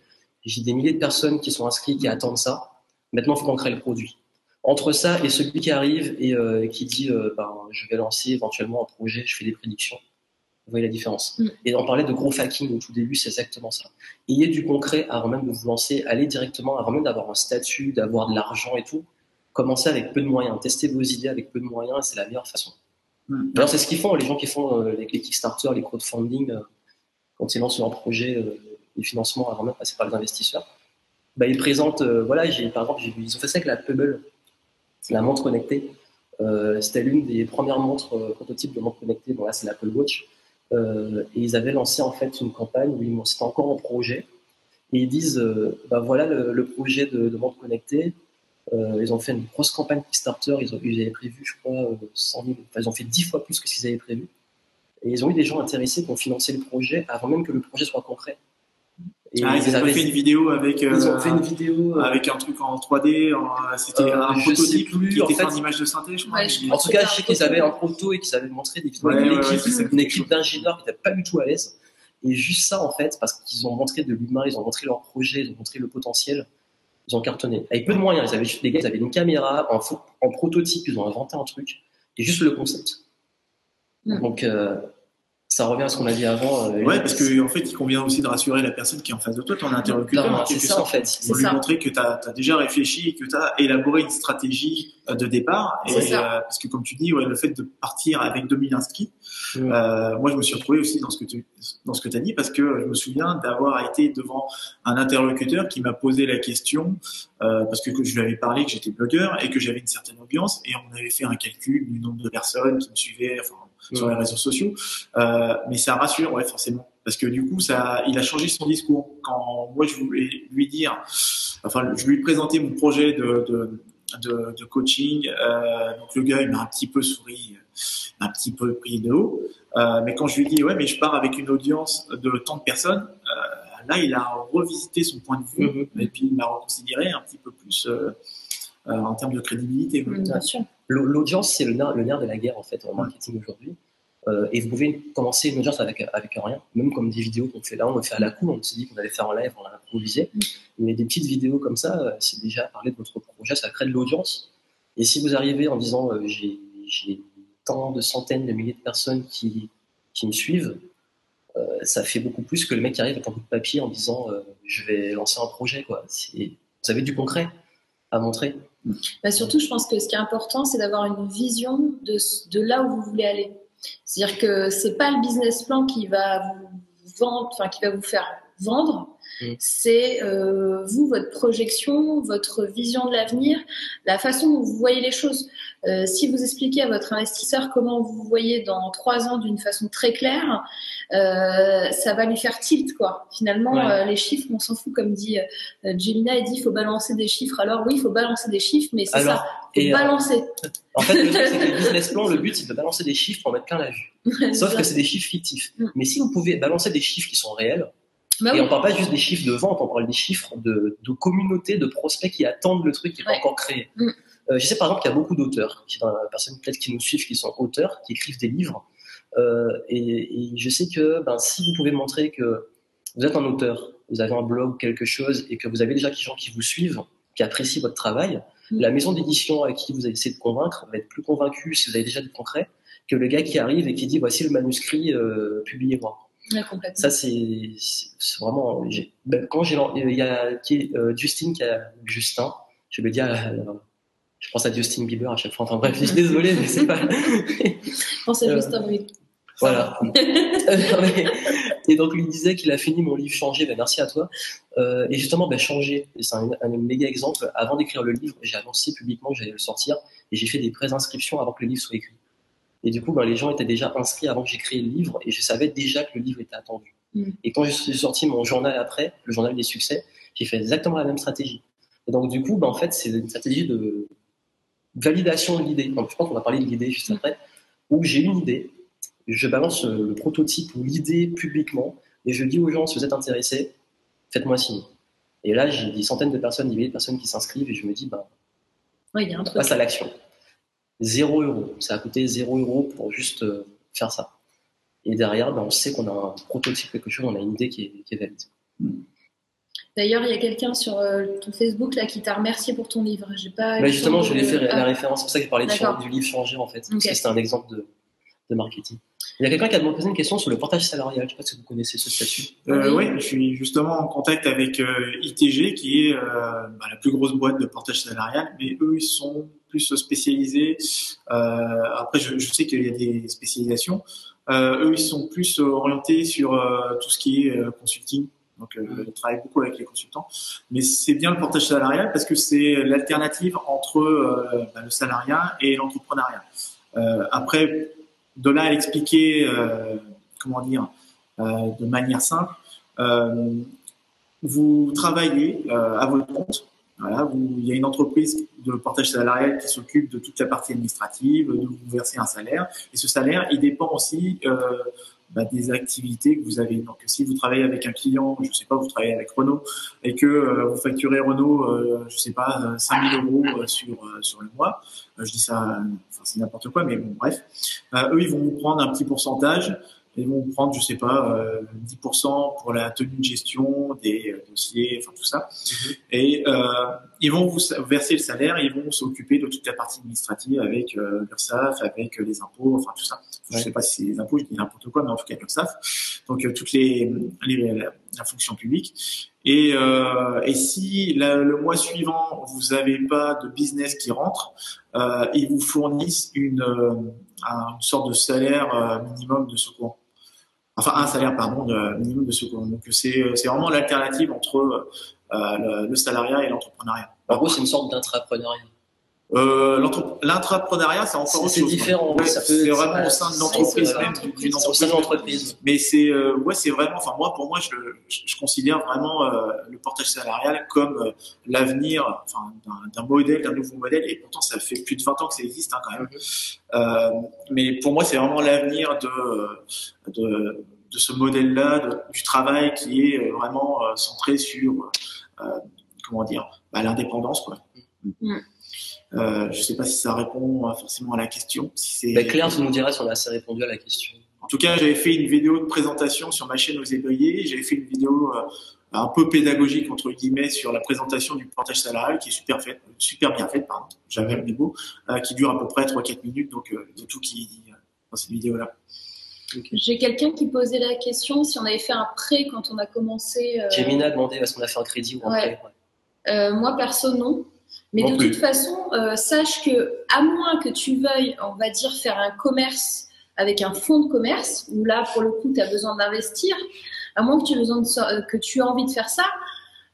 J'ai des milliers de personnes qui sont inscrites, qui attendent ça. Maintenant, il faut qu'on crée le produit. Entre ça et celui qui arrive et euh, qui dit euh, ben, je vais lancer éventuellement un projet, je fais des prédictions. Vous voyez la différence? Mm. Et on parlait de gros hacking au tout début, c'est exactement ça. Ayez du concret avant même de vous lancer, allez directement, avant même d'avoir un statut, d'avoir de l'argent et tout. Commencez avec peu de moyens, testez vos idées avec peu de moyens c'est la meilleure façon. Mm. D'ailleurs, c'est ce qu'ils font, les gens qui font euh, les, les Kickstarter, les crowdfunding, euh, quand ils lancent leur projet, euh, les financements avant même de passer par les investisseurs. Bah, ils présentent, euh, voilà, par exemple, ils ont fait ça avec la Pebble, la montre connectée. Euh, c'était l'une des premières montres prototypes de montres connectées. Bon, là, c'est l'Apple Watch. Et ils avaient lancé en fait une campagne où ils, c'était encore en projet. Et ils disent, bah, voilà le, le projet de, de montre connectée. Euh, ils ont fait une grosse campagne Kickstarter. Ils, ont, ils avaient prévu, je crois, euh, 100 000. Enfin, ils ont fait 10 fois plus que ce qu'ils avaient prévu. Et ils ont eu des gens intéressés qui ont financé le projet avant même que le projet soit concret. Et Ah, ils ont avaient- fait une vidéo avec, euh, ils ont fait une vidéo. euh, avec un truc en 3D. en- C'était Euh, un prototype plus, qui en était fait en image de synthèse, je crois. Ouais, je mais- En tout cas, je sais qu'ils avaient un proto et qu'ils avaient montré des vidéos Ouais, avec une ouais, équipe, une d'ingénieurs qui n'étaient pas du tout à l'aise. Et juste ça, en fait, parce qu'ils ont montré de l'humain, ils ont montré leur projet, ils ont montré le potentiel, ils ont cartonné. Avec peu de moyens, ils avaient juste des gars, ils avaient une caméra, en, prototype, ils ont inventé un truc, et juste le concept. Mm. Donc, euh, ça revient à ce qu'on a dit avant. euh, Ouais, parce que en fait, il convient aussi de rassurer la personne qui est en face de toi, ton interlocuteur. C'est ça, en fait. Pour C'est lui ça. montrer que tu as, déjà réfléchi et que tu as élaboré une stratégie euh, de départ. Et, euh, parce que comme tu dis, ouais, le fait de partir avec 2000 inscrits, Euh, moi je me suis retrouvé aussi dans ce que tu dans ce que as dit parce que je me souviens d'avoir été devant un interlocuteur qui m'a posé la question euh, parce que, que je lui avais parlé que j'étais blogueur et que j'avais une certaine audience et on avait fait un calcul du nombre de personnes qui me suivaient enfin, sur les réseaux sociaux. Euh, mais ça rassure, ouais, forcément. Parce que du coup, ça, il a changé son discours. Quand moi, je voulais lui dire, enfin, je lui ai présenté mon projet de, de, de, de coaching. Euh, donc le gars, il m'a un petit peu souri, un petit peu pris de haut. Euh, mais quand je lui ai dit, ouais, mais je pars avec une audience de tant de personnes, euh, là, il a revisité son point de vue Mhm. et puis il m'a reconsidéré un petit peu plus euh, euh, en termes de crédibilité. Mm, Bien sûr. L'au- L'audience, c'est le nerf, le nerf de la guerre en fait en marketing aujourd'hui. Euh, et vous pouvez commencer une audience avec, avec rien, même comme des vidéos qu'on fait là, on le fait à la cool, on s'est dit qu'on allait faire en live, on l'a improvisé. Mm. Mais des petites vidéos comme ça, euh, c'est déjà parler de votre projet, ça crée de l'audience. Et si vous arrivez en disant euh, j'ai j'ai tant de centaines de milliers de personnes qui, qui me suivent, euh, ça fait beaucoup plus que le mec qui arrive avec un bout de papier en disant je vais lancer un projet. Quoi. Vous avez du concret à montrer. Bah, surtout, je pense que ce qui est important, c'est d'avoir une vision de, de là où vous voulez aller. C'est-à-dire que c'est pas le business plan qui va vous vendre, enfin qui va vous faire vendre. Mm. C'est euh, vous, votre projection, votre vision de l'avenir, la façon dont vous voyez les choses. Euh, si vous expliquez à votre investisseur comment vous voyez dans trois ans d'une façon très claire, euh, ça va lui faire tilt quoi. Finalement, Ouais. les chiffres, on s'en fout, comme dit Gemina, il dit il faut balancer des chiffres. Alors oui, il faut balancer des chiffres, mais c'est ça, faut balancer. En fait, le truc, c'est que le business plan, le but, c'est de balancer des chiffres pour en mettre plein la vue. Sauf que c'est des chiffres fictifs. Mm. Mais si vous pouvez balancer des chiffres qui sont réels, Bah et oui. on parle pas juste des chiffres de vente, on parle des chiffres de, de communautés, de prospects qui attendent le truc qui n'est Ouais. pas encore créé. Mm. Euh, je sais par exemple qu'il y a beaucoup d'auteurs, qui personnes peut-être qui nous suivent, qui sont auteurs, qui écrivent des livres. Euh, et, et je sais que ben, si vous pouvez montrer que vous êtes un auteur, vous avez un blog ou quelque chose, et que vous avez déjà des gens qui vous suivent, qui apprécient votre travail, Mm. la maison d'édition avec qui vous avez essayé de convaincre va être plus convaincue si vous avez déjà du concret que le gars qui arrive et qui dit voici le manuscrit, euh, publiez-moi. Ouais. Ça, c'est vraiment. ben, quand j'ai. Il y a euh, Justine qui a. Justin, je le dis à. à- je pense à Justin Bieber à chaque fois. Enfin bref, je suis désolé, mais c'est pas. Pensez Euh, juste à vous. voilà. et donc, lui disait qu'il a fini mon livre Changer. Ben, merci à toi. Euh, et justement, ben, Changer, c'est un, un méga exemple. Avant d'écrire le livre, j'ai annoncé publiquement que j'allais le sortir et j'ai fait des pré-inscriptions avant que le livre soit écrit. Et du coup, ben, les gens étaient déjà inscrits avant que j'écris le livre et je savais déjà que le livre était attendu. Mm. Et quand j'ai sorti mon journal après, le journal des succès, j'ai fait exactement la même stratégie. Et donc, du coup, ben, en fait, c'est une stratégie de validation de l'idée. Donc, je pense qu'on va parler de l'idée juste après, où j'ai une idée, je balance euh, le prototype ou l'idée publiquement et je dis aux gens, si vous êtes intéressés, faites-moi signe. Et là, j'ai des centaines de personnes, des milliers de personnes qui s'inscrivent et je me dis, ben, Oui, il y a un truc. passe à l'action. Zéro euro. Ça a coûté zéro euro pour juste euh, faire ça. Et derrière, ben, on sait qu'on a un prototype, quelque chose, on a une idée qui est, qui est valide. D'ailleurs, il y a quelqu'un sur euh, ton Facebook là qui t'a remercié pour ton livre. J'ai pas. le justement, je de- l'ai fait la Ah, référence, c'est pour ça que de D'accord. chan- du livre Changer en fait, parce Ok. que c'était un exemple de, de marketing. Il y a quelqu'un qui a demandé une question sur le portage salarial. Je ne sais pas si vous connaissez ce statut. Euh, Oui. oui, je suis justement en contact avec euh, ITG, qui est euh, bah, la plus grosse boîte de portage salarial, mais eux, ils sont plus spécialisés. Euh, après, je, je sais qu'il y a des spécialisations. Euh, eux, ils sont plus orientés sur euh, tout ce qui est euh, consulting. Donc, euh, ils travaillent beaucoup avec les consultants. Mais c'est bien le portage salarial parce que c'est l'alternative entre euh, bah, le salariat et l'entrepreneuriat. Euh, après, de là à l'expliquer, euh, comment dire, euh, de manière simple, euh, vous travaillez euh, à votre compte. Voilà, vous, il y a une entreprise de portage salarial qui s'occupe de toute la partie administrative, de vous verser un salaire. Et ce salaire, il dépend aussi euh, bah, des activités que vous avez. Donc, si vous travaillez avec un client, je sais pas, vous travaillez avec Renault et que euh, vous facturez Renault, euh, je sais pas, euh, 5000 euros euh, sur euh, sur le mois, euh, je dis ça, euh, enfin c'est n'importe quoi, mais bon, bref. Euh, eux, ils vont vous prendre un petit pourcentage. Ils vont prendre, je sais pas, euh, 10% pour la tenue de gestion des euh, dossiers, enfin tout ça. Et euh, ils vont vous verser le salaire, et ils vont s'occuper de toute la partie administrative avec euh, l'URSSAF, avec euh, les impôts, enfin tout ça. Je Ouais. sais pas si c'est les impôts, je dis n'importe quoi, mais en tout cas l'URSSAF. Donc euh, toutes les, les la, la fonction publique. Et, euh, et si la- le mois suivant vous n'avez pas de business qui rentre, euh, ils vous fournissent une, euh, un- une sorte de salaire minimum de secours. Enfin, un salaire, pardon, de minimum de secours. Donc, c'est c'est vraiment l'alternative entre euh, le, le salariat et l'entrepreneuriat. En gros, c'est une sorte d'intrapreneuriat. Euh, L'intrapreneuriat, c'est encore autre C'est chose. différent. Ouais, ça peut- c'est vraiment au sein de c'est- l'entreprise, c'est- même d'une entreprise. Mais c'est euh, ouais, c'est vraiment. Enfin moi, pour moi, je, je, je considère vraiment euh, le portage salarial comme euh, l'avenir, enfin d'un- d'un modèle, d'un nouveau modèle. Et pourtant, ça fait plus de 20 ans que ça existe hein, quand même. Euh, mais pour moi, c'est vraiment l'avenir de, de de ce modèle-là, du travail qui est euh, vraiment euh, centré sur euh, comment dire, bah, l'indépendance quoi. Mm. Euh, je sais pas si ça répond euh, forcément à la question. Si c'est Bah, Claire, tu nous dirais si on a assez répondu à la question. en tout cas, j'avais fait une vidéo de présentation sur ma chaîne aux éveillés. J'avais fait une vidéo euh, un peu pédagogique entre guillemets sur la présentation du portage salarial qui est super faite, super bien faite, pardon. J'avais des mots, euh, qui dure à peu près 3-4 minutes, donc euh, il y a tout qui est dit euh, dans cette vidéo-là. J'ai quelqu'un qui posait la question si on avait fait un prêt quand on a commencé. euh, Gemina a demandé est-ce qu'on a fait un crédit ou un Ouais. prêt. Ouais. Euh, moi, perso, non. Mais Non de plus. toute façon, euh, sache que, à moins que tu veuilles, on va dire, faire un commerce avec un fonds de commerce, où là, pour le coup, tu as besoin d'investir, à moins que tu, aies besoin de, euh, que tu aies envie de faire ça,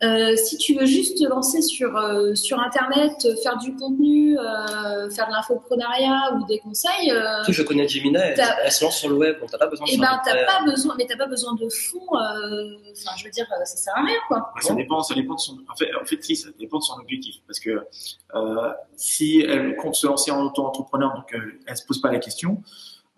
euh, si tu veux juste te lancer sur, euh, sur Internet, euh, faire du contenu, euh, faire de l'infoprenariat ou des conseils, euh, Surtout que je connais Gemina, elle, elle se lance sur le web, donc t'as pas besoin de eh faire ben, t'as pas besoin, mais t'as pas besoin de fonds, euh, enfin, je veux dire, euh, ça sert à rien, quoi. Ça dépend, ça dépend de son. En fait, en fait, si, ça dépend de son objectif, parce que euh, si elle compte se lancer en auto-entrepreneur, donc euh, elle se pose pas la question.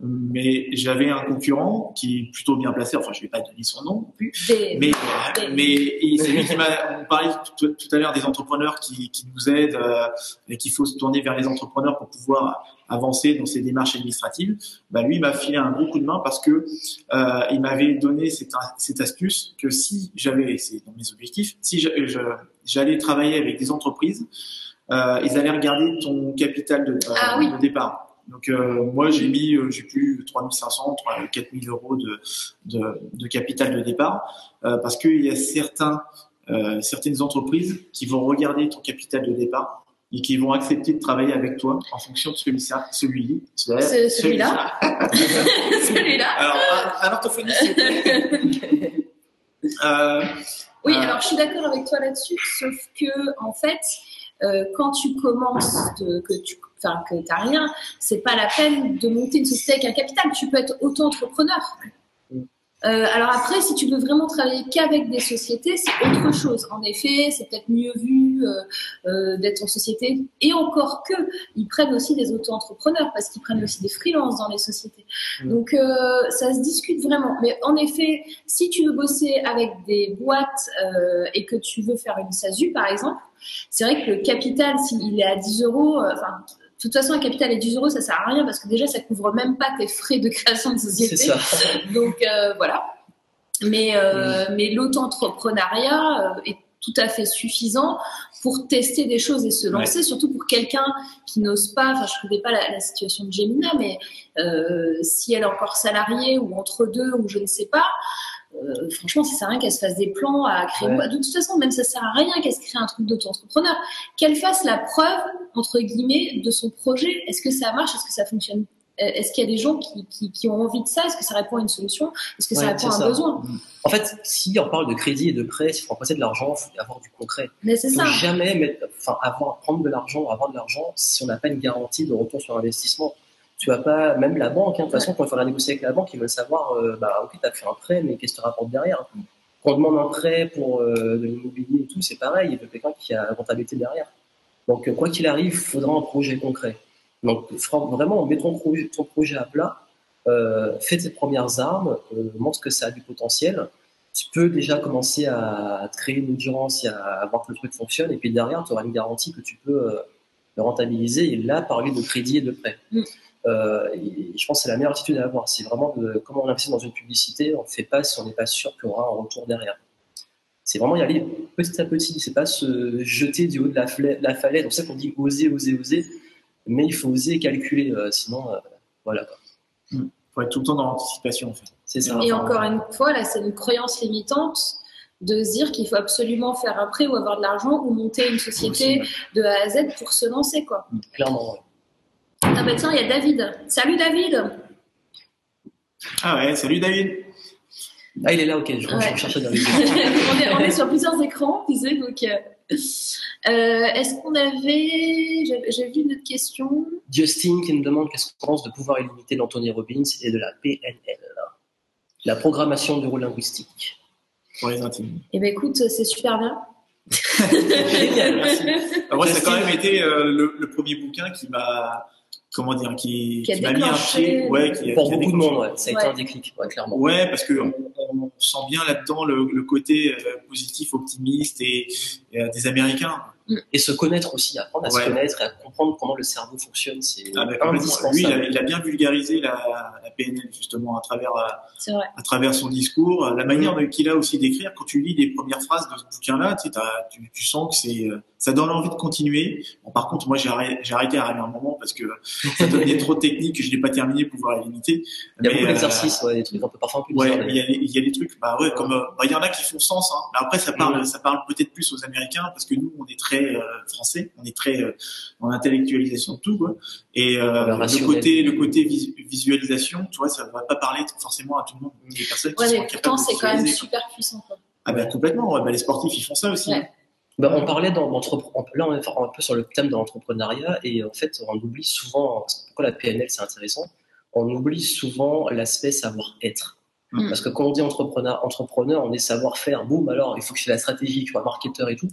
Mais j'avais un concurrent qui est plutôt bien placé. Enfin, je vais pas donner son nom non plus. Des- Mais, des- mais c'est lui qui m'a on parlait tout, tout à l'heure des entrepreneurs qui, qui nous aident euh, et qu'il faut se tourner vers les entrepreneurs pour pouvoir avancer dans ces démarches administratives. Bah lui il m'a filé un gros coup de main parce que euh, il m'avait donné cette, cette astuce que si j'avais c'est dans mes objectifs si j'allais travailler avec des entreprises euh, ils allaient regarder ton capital de, Ah oui. de départ. Donc euh, moi j'ai mis euh, j'ai plus 3500 3 4000 euros de, de, de capital de départ euh, parce qu'il y a certains euh, certaines entreprises qui vont regarder ton capital de départ et qui vont accepter de travailler avec toi en fonction de celui-là celui Ce- celui-là. Celui-là. alors un, un orthophoniste euh, Oui, alors je suis d'accord avec toi là-dessus, sauf que en fait, quand tu commences, de- que tu, enfin que t'as rien, c'est pas la peine de monter une société avec un capital. Tu peux être auto-entrepreneur. Euh, alors après, si tu veux vraiment travailler qu'avec des sociétés, c'est autre chose. En effet, c'est peut-être mieux vu euh, euh, d'être en société. Et encore que, ils prennent aussi des auto-entrepreneurs parce qu'ils prennent aussi des freelances dans les sociétés. Mm. Donc ça se discute vraiment. Mais en effet, si tu veux bosser avec des boîtes et que tu veux faire une SASU, par exemple, c'est vrai que le capital, s'il est à 10 euros, enfin, toute façon, un capital à 10 euros, ça sert à rien parce que déjà, ça couvre même pas tes frais de création de société. C'est ça. Donc euh, voilà. Mais, euh, mais l'auto-entrepreneuriat euh, est tout à fait suffisant pour tester des choses et se lancer, surtout pour quelqu'un qui n'ose pas. Enfin, je ne connais pas la, la situation de Gemina, mais euh, si elle est encore salariée ou entre deux ou je ne sais pas, euh, franchement, ça sert à rien qu'elle se fasse des plans à créer. Ouais. De toute façon, même ça sert à rien qu'elle se crée un truc d'auto-entrepreneur. Qu'elle fasse la preuve entre guillemets de son projet. Est-ce que ça marche? Est-ce que ça fonctionne? Euh, Est-ce qu'il y a des gens qui, qui, qui ont envie de ça? Est-ce que ça répond à une solution? Est-ce que ça Ouais, répond à un ça. besoin? En fait, si on parle de crédit et de prêt, si on passer de l'argent, il faut avoir du concret. Mais c'est ça. jamais mettre, enfin, avoir, prendre de l'argent, avoir de l'argent, si on n'a pas une garantie de retour sur investissement. Tu vas pas, même la banque, hein, de toute façon, quand il faudra négocier avec la banque, ils veulent savoir, euh, bah, ok, tu as fait un prêt, mais qu'est-ce que tu rapportes derrière? Quand on demande un prêt pour euh, de l'immobilier et tout, c'est pareil, il veut quelqu'un qui a la rentabilité derrière. Donc, euh, quoi qu'il arrive, il faudra un projet concret. Donc, vraiment, mets ton projet, ton projet à plat, euh, fais tes premières armes, euh, montre que ça a du potentiel. Tu peux déjà commencer à, te créer une audience et à voir que le truc fonctionne, et puis derrière, tu auras une garantie que tu peux euh, le rentabiliser, et là, parler de crédit et de prêt. Mm. Euh, et je pense que c'est la meilleure attitude à avoir. C'est vraiment de comment on investit dans une publicité, on ne fait pas si on n'est pas sûr qu'il y aura un retour derrière. C'est vraiment y aller petit à petit, c'est pas se jeter du haut de la, falaise. C'est pour ça qu'on dit oser, oser, oser, mais il faut oser calculer, euh, sinon, euh, voilà. quoi. faut être tout le temps dans l'anticipation en fait. C'est ça. Et encore une fois, là, c'est une croyance limitante de se dire qu'il faut absolument faire un prêt ou avoir de l'argent ou monter une société de A à Z pour se lancer, quoi. Clairement. ouais. Ah bah tiens, il y a David. Salut David Ah ouais, salut David. Ah, il est là, ok, je, je Ouais. cherchais dans les on, est, on est sur plusieurs écrans, tu sais, donc... euh, Euh, Est-ce qu'on avait. J'ai vu une autre question. Justin qui nous demande qu'est-ce qu'on pense de pouvoir illimité d'Anthony Robbins et de la PNL, la programmation neurolinguistique. Pour les intimes. Eh ben écoute, c'est super bien. Génial, merci. Moi, ça a quand même été euh, le, le premier bouquin qui m'a, comment dire, qui, Qui a m'a mis un déclenché. pied, ouais, qui, a- Pour qui a beaucoup de monde, ouais, ça a été un déclic, ouais, clairement. Ouais, parce que on, on sent bien là-dedans le, le côté euh, positif, optimiste et, et, euh, des Américains. Et se connaître aussi, apprendre à Ouais. se connaître et à comprendre comment le cerveau fonctionne, c'est Ah, bah, indispensable. Lui, il a, il a bien vulgarisé la, la PNL justement à travers euh, à travers son discours, la manière qu'il a aussi d'écrire. Quand tu lis les premières phrases de ce bouquin-là, tu, sais, t'as- tu, tu sens que c'est, euh, ça donne envie de continuer. Bon, par contre, moi, j'ai arrêté, j'ai arrêté à un moment parce que ça devenait trop technique que je l'ai pas terminé pour pouvoir la limiter. Il y a Mais, beaucoup euh, d'exercices, ouais, des trucs un peu parfois un peu Ouais, il y, a, il y a des trucs, bah ouais, comme, euh, bah, il y en a qui font sens, hein. Mais après, ça parle, Mhm. ça parle peut-être plus aux Américains parce que nous, on est très euh, français, on est très euh, en intellectualisation de tout, quoi. Et euh, Le côté, le côté vis- visualisation, tu vois, ça va pas parler forcément à tout le monde. Des personnes qui Ouais, sont mais pourtant, c'est quand même super puissant. Quoi. Ah bah complètement, ouais, bah, les sportifs, ils font ça aussi. Ouais. Bah, on parlait dans on- là on est un peu sur le thème de l'entrepreneuriat et en fait on oublie souvent pourquoi la PNL c'est intéressant on oublie souvent l'aspect savoir-être Mm. parce que quand on dit entrepreneur entrepreneur on est savoir-faire boum alors il faut que c'est la stratégie tu vois marketeur et tout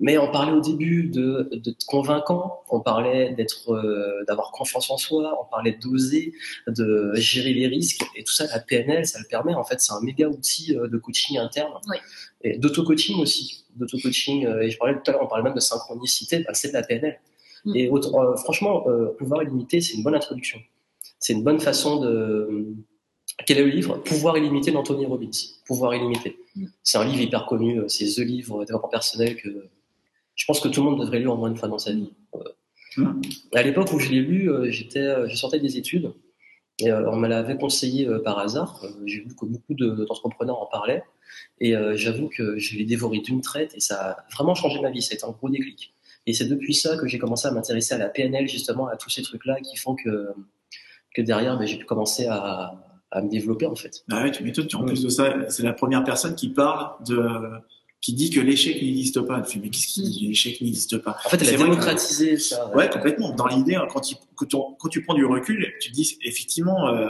mais on parlait au début de, de convaincant on parlait d'être euh, d'avoir confiance en soi on parlait d'oser de gérer les risques et tout ça la PNL ça le permet en fait c'est un méga outil euh, de coaching interne Oui. et d'auto-coaching aussi d'auto-coaching euh, et je parlais tout à l'heure on parlait même de synchronicité bah, c'est de la PNL Mm. et autre- euh, franchement euh, pouvoir illimité c'est une bonne introduction c'est une bonne façon de quel est le livre? Pouvoir illimité d'Anthony Robbins. Pouvoir illimité. Mm. C'est un livre hyper connu, c'est The Livre développement personnel que je pense que tout le monde devrait lire au moins une fois dans sa vie. Euh, Mm. À l'époque où je l'ai lu, euh, j'étais, euh, je sortais des études et on me l'avait conseillé par hasard. J'ai vu que beaucoup de- d'entrepreneurs en parlaient et j'avoue que je l'ai dévoré d'une traite et ça a vraiment changé ma vie. C'était un gros déclic. Et c'est depuis ça que j'ai commencé à m'intéresser à la PNL, justement, à tous ces trucs-là qui font que, que derrière, ben, j'ai pu commencer à, à me développer, en fait. Ah ouais, tu m'étonnes. En plus de ça, c'est la première personne qui parle de, qui dit que l'échec n'existe pas. Tu fais, mais qu'est-ce qui dit l'échec n'existe pas En fait, elle C'est a démocratisé ça. Ouais, complètement. Dans l'idée, hein, quand, quand tu prends du recul, tu te dis effectivement, euh,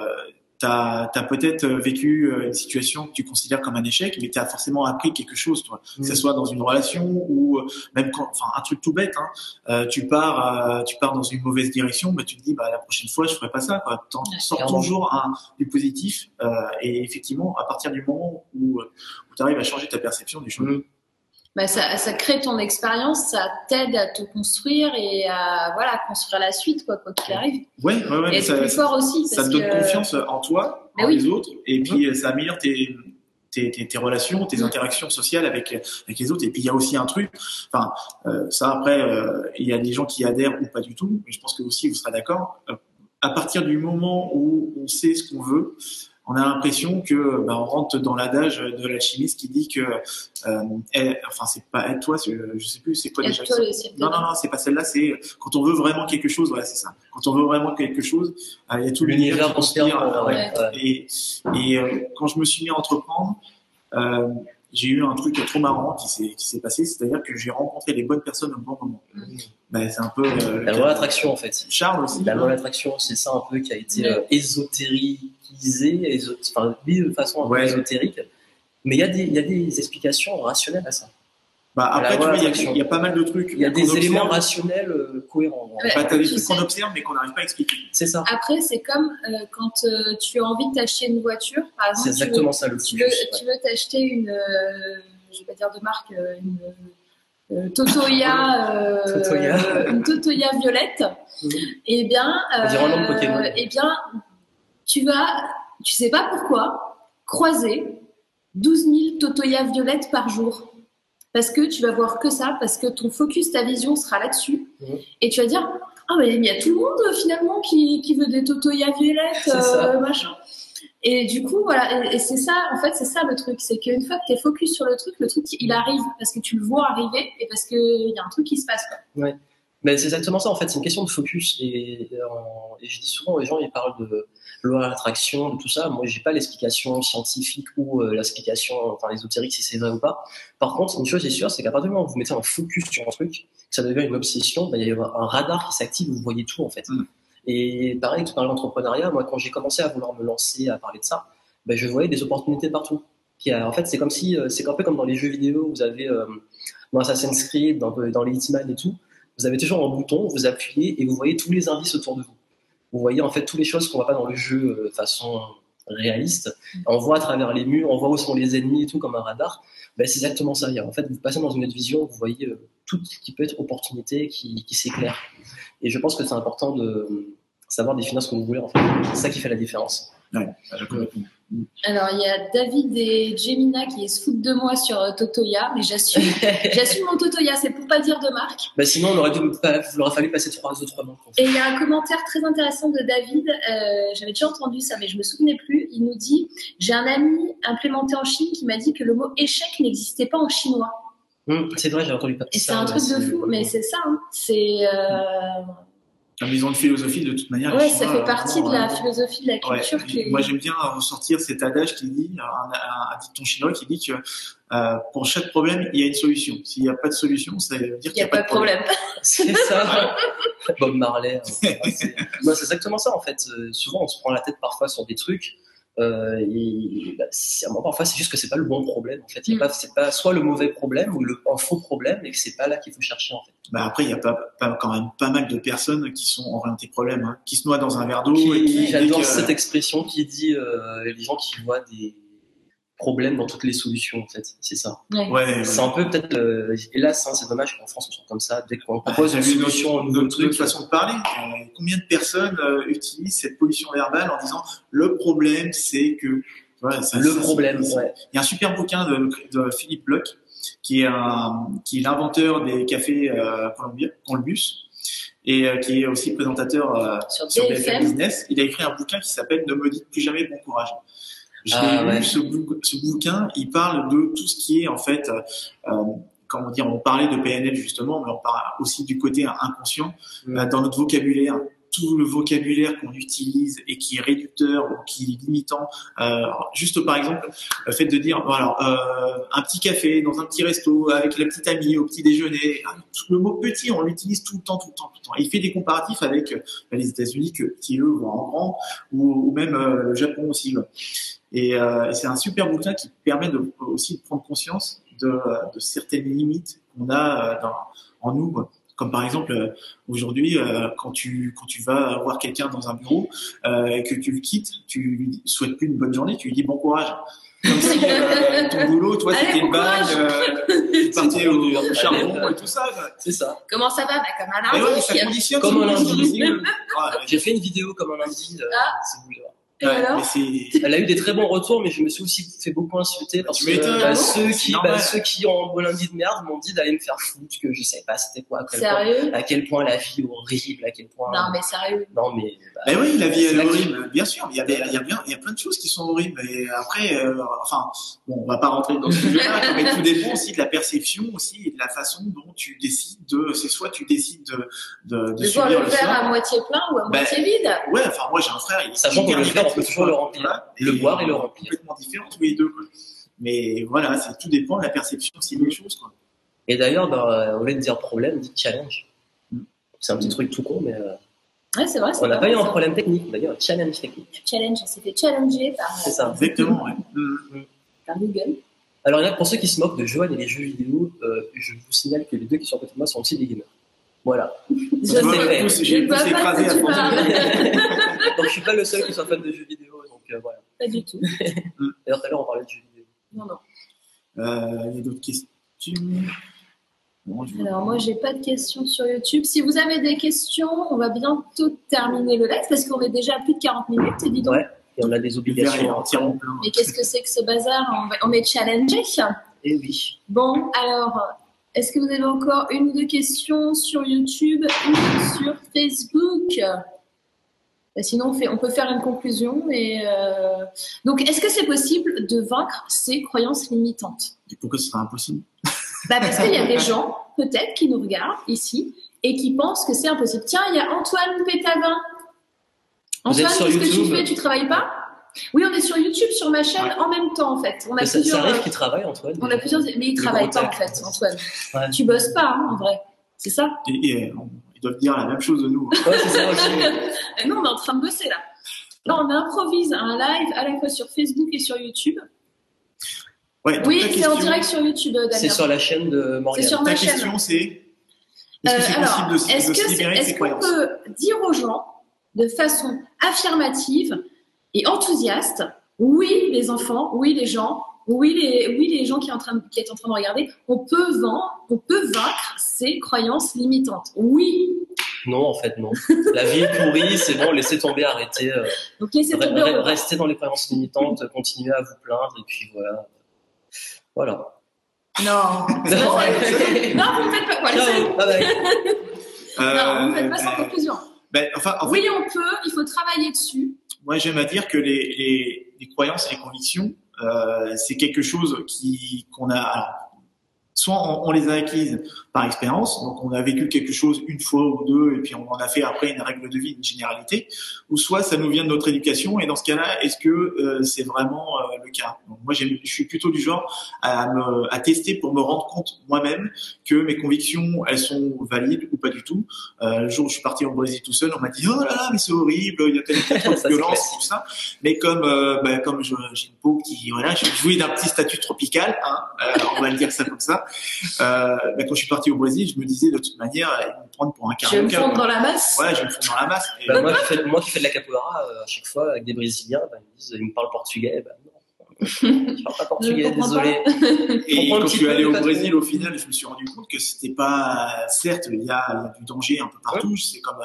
tu as, peut-être vécu euh, une situation que tu considères comme un échec, mais tu as forcément appris quelque chose, toi. Que ce Mm. soit dans une relation ou euh, même quand, enfin, un truc tout bête, hein, euh, tu pars, euh, tu pars dans une mauvaise direction, bah, tu te dis, bah, la prochaine fois, je ferai pas ça, quoi. T'en Ouais, sors clairement. toujours un, du positif, euh, et effectivement, à partir du moment où, euh, où tu arrives à changer ta perception des choses. Mm. Bah, ça, ça crée ton expérience, ça t'aide à te construire et à voilà, construire la suite, quoi, qu'il arrive. Ouais, ouais, ouais. et être ça- plus fort aussi. ça te donne que- confiance en toi, en oui. les autres, et puis euh, ça améliore tes, tes, tes, tes relations, tes interactions sociales avec, avec les autres. Et puis il y a aussi un truc, enfin, euh, ça après, euh, il y a des gens qui adhèrent ou pas du tout, mais je pense que aussi vous serez d'accord. à partir du moment où on sait ce qu'on veut, on a l'impression que bah, on rentre dans l'adage de l'alchimiste qui dit que, euh, eh, enfin c'est pas aide-toi, c'est- je sais plus, c'est quoi déjà non, non, non, c'est pas celle-là, c'est quand on veut vraiment quelque chose, voilà, c'est ça. Quand on veut vraiment quelque chose, euh, il y a tout l'univers qui conspire ouais. ouais, ouais. Et, et euh, quand je me suis mis à entreprendre, euh, j'ai eu un truc trop marrant qui s'est qui s'est passé, c'est-à-dire que j'ai rencontré les bonnes personnes au bon moment. Ben, c'est un peu euh, La loi d'attraction, en fait. Charles aussi. La hein. loi d'attraction, c'est ça un peu qui a été Ouais. euh, ésotériquisé, éso- enfin, dit de façon un peu Ouais. ésotérique. Mais il y, a des- il y a des explications rationnelles à ça. Bah, après, tu vois, il y a- y, pas mal de trucs. Il y a des observe. éléments rationnels euh, cohérents. Ouais. Bah, t'as des Tu trucs qu'on observe mais qu'on n'arrive pas à expliquer. C'est ça. Après, c'est comme euh, quand euh, tu as envie de t'acheter une voiture, par C'est exemple. tu veux- exactement ça le tu veux, ouais. tu veux t'acheter une, euh, je vais pas dire de marque, euh, une euh, Totoya, euh, Totoya. une Totoya violette. Mhm. Eh bien, Pokémon. eh bien, tu vas, tu sais pas pourquoi, croiser 12 000 Totoya violettes par jour. Parce que tu vas voir que ça, parce que ton focus, ta vision sera là-dessus. Mhm. Et tu vas dire, ah, mais il y a tout le monde euh, finalement qui, qui veut des Totoya violettes, euh, machin. Et du coup, voilà, et, et c'est ça, en fait, c'est ça le truc, c'est qu'une fois que tu es focus sur le truc, le truc, il arrive parce que tu le vois arriver et parce qu'il y a un truc qui se passe. Quoi. Mais c'est exactement ça, en fait. C'est une question de focus. Et, euh, et je dis souvent aux gens, ils parlent de. Loi de l'attraction, tout ça. Moi, j'ai pas l'explication scientifique ou euh, l'explication, enfin, ésotérique si c'est vrai ou pas. Par contre, une chose est sûre, c'est qu'à partir du moment où vous mettez un focus sur un truc, que ça devient une obsession, bah, il y a un radar qui s'active, vous voyez tout en fait. Mm. Et pareil, tu parles d'entrepreneuriat. Moi, quand j'ai commencé à vouloir me lancer à parler de ça, bah, je voyais des opportunités partout. Qui a, en fait, c'est comme si, euh, c'est un peu comme dans les jeux vidéo, vous avez euh, dans Assassin's Creed, dans, dans les Hitman et tout, vous avez toujours un bouton, vous appuyez et vous voyez tous les indices autour de vous. Vous voyez en fait toutes les choses qu'on voit pas dans le jeu euh, de façon réaliste. On voit à travers les murs, on voit où sont les ennemis et tout comme un radar. Ben, c'est exactement ça. En fait, vous passez dans une autre vision, vous voyez euh, tout ce qui peut être opportunité qui, qui s'éclaire. Et je pense que c'est important de savoir définir ce que vous voulez. En fait. C'est ça qui fait la différence. Ouais, complètement. Alors, il y a David et Gemina qui se foutent de moi sur euh, Totoya, mais j'assume. j'assume mon Totoya, c'est pour pas dire de marque. Bah sinon, on aurait dû, il aurait fallu passer trois autres mots. Et il y a un commentaire très intéressant de David, euh, j'avais déjà entendu ça, mais je me souvenais plus. Il nous dit J'ai un ami implémenté en Chine qui m'a dit que le mot échec n'existait pas en chinois. Hum, c'est vrai, j'ai entendu pas Et c'est un truc de fou, mais c'est ça. hein. C'est. euh, Comme ils ont une philosophie de toute manière. Ouais, ça fait euh, partie de la euh, philosophie de la Ouais, culture qui. Moi, j'aime bien ressortir cet adage qui dit, un, un, un dicton chinois qui dit que euh, pour chaque problème, il y a une solution. S'il n'y a pas de solution, ça veut dire Il qu'il n'y a pas de problème. C'est ça. Bob Marley. hein. Ouais, c'est exactement ça en fait. Euh, souvent, on se prend la tête parfois sur des trucs. Euh, et bah, c'est- moi, parfois, c'est juste que c'est pas le bon problème. En fait, Il y a Mm. pas, c'est pas soit le mauvais problème ou le un faux problème, et que c'est pas là qu'il faut chercher en fait. Bah après, il y a pas, pas- quand même pas mal de personnes qui sont orientées problème, hein, qui se noient dans un verre d'eau. et Qui- qui- J'adore cette expression qui dit euh, les gens qui voient des problèmes dans toutes les solutions en fait. C'est ça. Ouais. Ouais, C'est un peu peut-être. euh, hélas, hein, c'est dommage qu'en France on soit comme ça. Dès qu'on Bah, propose une solution, un notre, nouveau notre- truc, façon de parler. Euh, combien de personnes euh, utilisent cette pollution verbale en disant le problème, c'est que voilà, ça- le ça- problème. Ouais. Il y a un super bouquin de, de Philippe Bloch, qui est, un, qui est l'inventeur des cafés euh, Columbia, Columbus, et euh, qui est aussi présentateur euh, Sur sur BFM. Business. Il a écrit un bouquin qui s'appelle Ne me dites plus jamais bon courage. J'ai Ah, lu ouais. ce, bou- ce bouquin, il parle de tout ce qui est en fait, euh, comment dire, on parlait de PNL justement, mais on parle aussi du côté inconscient Mm. euh, dans notre vocabulaire. Tout le vocabulaire qu'on utilise et qui est réducteur ou qui est limitant, euh, juste par exemple le fait de dire bon, alors euh, un petit café dans un petit resto avec la petite amie au petit déjeuner, ah, le mot petit on l'utilise tout le temps, tout le temps, tout le temps. Et il fait des comparatifs avec euh, les États-Unis que, qui eux vont en grand ou, ou même euh, le Japon aussi. Et, euh, et c'est un super bouquin qui permet de, aussi de prendre conscience de, de certaines limites qu'on a euh, dans, en nous. quoi. Comme par exemple, euh, aujourd'hui, euh, quand tu quand tu vas voir quelqu'un dans un bureau euh, et que tu le quittes, tu lui souhaites plus une bonne journée, tu lui dis bon courage. Comme si euh, ton boulot, toi, c'était courage. euh, tu partais au, au charbon et tout ça. C'est ça. Comment ça va bah, Comme un Mais ouais, lundi. ça conditionne. Comme ça un lundi. Ouais, J'ai fait une vidéo comme un lundi. euh, Ah. si vous voulez. Et ouais, alors mais Elle a eu des très bons retours, mais je me suis aussi fait beaucoup insulter parce que bah, ceux, qui, bah, ceux qui ont un beau lundi de merde m'ont dit d'aller me faire foutre, que je savais pas c'était quoi, à quel, point, Sérieux à quel point la vie est horrible, à quel point. Non, mais sérieux. Non, mais, bah, Ben oui, la vie est horrible, bien sûr. mais Il y a, il y a bien, il y a plein de choses qui sont horribles. Et après, euh, enfin, bon, on va pas rentrer dans ce sujet-là, mais tout dépend aussi de la perception aussi et de la façon dont tu décides de. C'est soit tu décides de de, de, De voir subir le le verre à moitié plein ou à Ben, moitié vide Ouais, enfin moi j'ai un frère, il est Sachant que le verre, on peut toujours le remplir. Le boire et le remplir. Complètement différents tous les deux. Quoi. Mais voilà, c'est tout dépend de la perception aussi des choses. Quoi. Et d'ailleurs, euh, au lieu de dire problème, dit challenge. Mm. C'est un petit truc tout con, mais euh, Ouais, c'est vrai. c'est on n'a pas eu un problème technique, un challenge technique. Challenge, on s'est fait challenger par, C'est ça. Exactement. Ouais. Mm. par Google. Alors, là, pour ceux qui se moquent de Joanne et les jeux vidéo, euh, je vous signale que les deux qui sont à côté de moi sont aussi des gamers. Voilà. Je Je sais j'ai écrasé à Donc, je suis pas le seul qui soit fan de jeux vidéo, donc euh, voilà. Pas du tout. D'ailleurs, tout à l'heure, on parlait de jeux vidéo. Non, non. Euh, Il y a d'autres questions? Bon, je- Alors, moi, j'ai pas de questions sur YouTube. Si vous avez des questions, on va bientôt terminer le live parce qu'on est déjà à plus de 40 minutes. Dis donc. Ouais. Et on a des obligations. Mais qu'est-ce que c'est que ce bazar? On, va- on est challengé. Et oui. Bon, alors, est-ce que vous avez encore une ou deux questions sur YouTube ou sur Facebook? Sinon, on, fait, on peut faire une conclusion. Et, euh, Donc, est-ce que c'est possible de vaincre ces croyances limitantes? Et pourquoi ce serait impossible? Bah Parce qu'il y a des gens, peut-être, qui nous regardent ici et qui pensent que c'est impossible. Tiens, il y a Antoine Pétavin. Antoine, qu'est-ce que tu fais? Tu travailles pas? Oui, on est sur YouTube, sur ma chaîne, Ouais. en même temps, en fait. On a ça, ça plusieurs. arrive euh, qu'il travaille, Antoine on a plusieurs, mais il Le travaille pas, en fait, Antoine. Ouais. Tu bosses pas, hein, en vrai. C'est ça? Et, et, euh, ils doivent dire la même chose de nous. Ouais, c'est ça aussi. Et nous, on est en train de bosser, là. Là, on improvise un live à la fois sur Facebook et sur YouTube. Ouais, donc Oui, c'est en direct sur YouTube, euh, C'est sur la chaîne de Morgane. Ta chaîne. question, c'est est-ce que Euh, c'est alors, possible de, se- est-ce que c'est- est-ce qu'on peut dire aux gens de façon affirmative et enthousiaste, oui les enfants, oui les gens, oui les, oui les gens qui, est en train de, qui est en train de regarder, on peut vendre, on peut vaincre ces croyances limitantes. Oui. Non, en fait, non. La vie est pourrie, c'est bon, laissez tomber, arrêtez. euh, Donc laissez tomber. re- restez dans les croyances limitantes, continuez à vous plaindre, et puis voilà. Voilà. Non. Ça. non, vous ne faites pas. C'est- Ciao, bye bye. non, vous ne faites pas sans Euh, conclusion. ben, enfin, en fait, Oui, on peut. Il faut travailler dessus. moi, j'aime à dire que les, les, les croyances et les convictions, c'est quelque chose qui qu'on a. alors, soit on, on les a acquises par expérience, donc on a vécu quelque chose une fois ou deux, et puis on en a fait après une règle de vie, une généralité, ou soit ça nous vient de notre éducation, et dans ce cas-là, est-ce que euh, c'est vraiment euh, le cas? Donc, Moi, je suis plutôt du genre à, me, à tester pour me rendre compte moi-même que mes convictions, elles sont valides ou pas du tout. Euh, le jour où je suis parti au Brésil tout seul, on m'a dit oh là là, mais c'est horrible, il y a tellement de violence, tout ça. Mais comme euh, bah, comme je- j'ai une peau qui voilà, j'ai joué d'un petit statut tropical, hein, on va le dire ça comme ça. Bah, quand je suis parti au Brésil, je me disais de toute manière, ils vont me prendre pour un Je vais me fondre dans la masse. Ouais, je vais me fondre dans la masse. Et, Bah, moi, qui fais, moi qui fais de la capoeira, euh, à chaque fois, avec des Brésiliens, bah, ils me disent, ils me parlent portugais. Bah, non, je parle pas portugais, désolé. Et quand je suis allé au Brésil, au final, je me suis rendu compte que c'était pas, certes, il y a, il y a du danger un peu partout. C'est comme,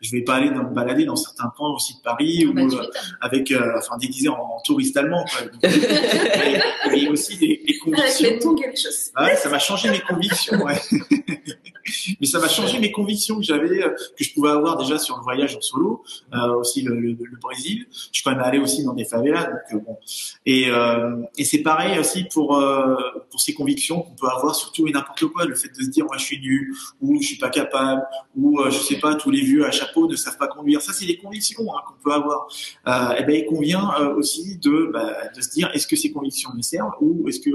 je vais pas aller dans, me balader dans certains coins aussi de Paris Ah bah, euh, avec, euh, enfin, déguisé en, en touriste allemand. Quoi. Donc, mais, mais aussi des, des Avec convictions. les tongs et les chaussettes. Ah ouais, ça m'a changé mes convictions, ouais. Mais ça m'a changé mes convictions que j'avais, euh, que je pouvais avoir déjà sur le voyage en solo, euh, aussi le, le, le Brésil. Je suis quand même allé aussi dans des favelas, donc euh, bon. Et, euh, et c'est pareil aussi pour euh, pour ces convictions qu'on peut avoir sur tout et n'importe quoi. Le fait de se dire moi je suis nul ou je suis pas capable ou euh, je sais pas tous les vieux à chapeau ne savent pas conduire. Ça c'est des convictions hein, qu'on peut avoir. Euh, et ben il convient aussi de bah, de se dire est-ce que ces convictions me servent ou est-ce que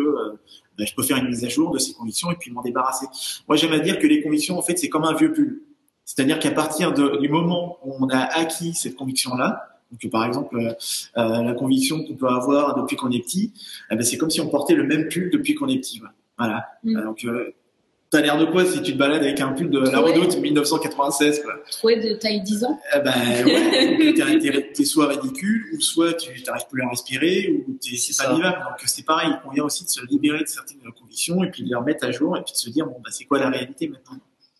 ben, je peux faire une mise à jour de ces convictions et puis m'en débarrasser. Moi, j'aime à dire que les convictions, en fait, c'est comme un vieux pull. C'est-à-dire qu'à partir de- du moment où on a acquis cette conviction-là, donc par exemple euh, euh, la conviction qu'on peut avoir depuis qu'on est petit, eh ben, c'est comme si on portait le même pull depuis qu'on est petit. Voilà. Mm. Euh, Donc, euh, t'as l'air de quoi si tu te balades avec un pull de la. Redoute 1996 quoi? Trouver de taille 10 ans. eh ben ouais, t'es, soit ridicule ou soit tu t'arrives plus à respirer ou t'es, c'est pas vivable. Donc c'est pareil, il convient aussi de se libérer de certaines convictions et puis de les remettre à jour et puis de se dire bon bah c'est quoi la réalité maintenant?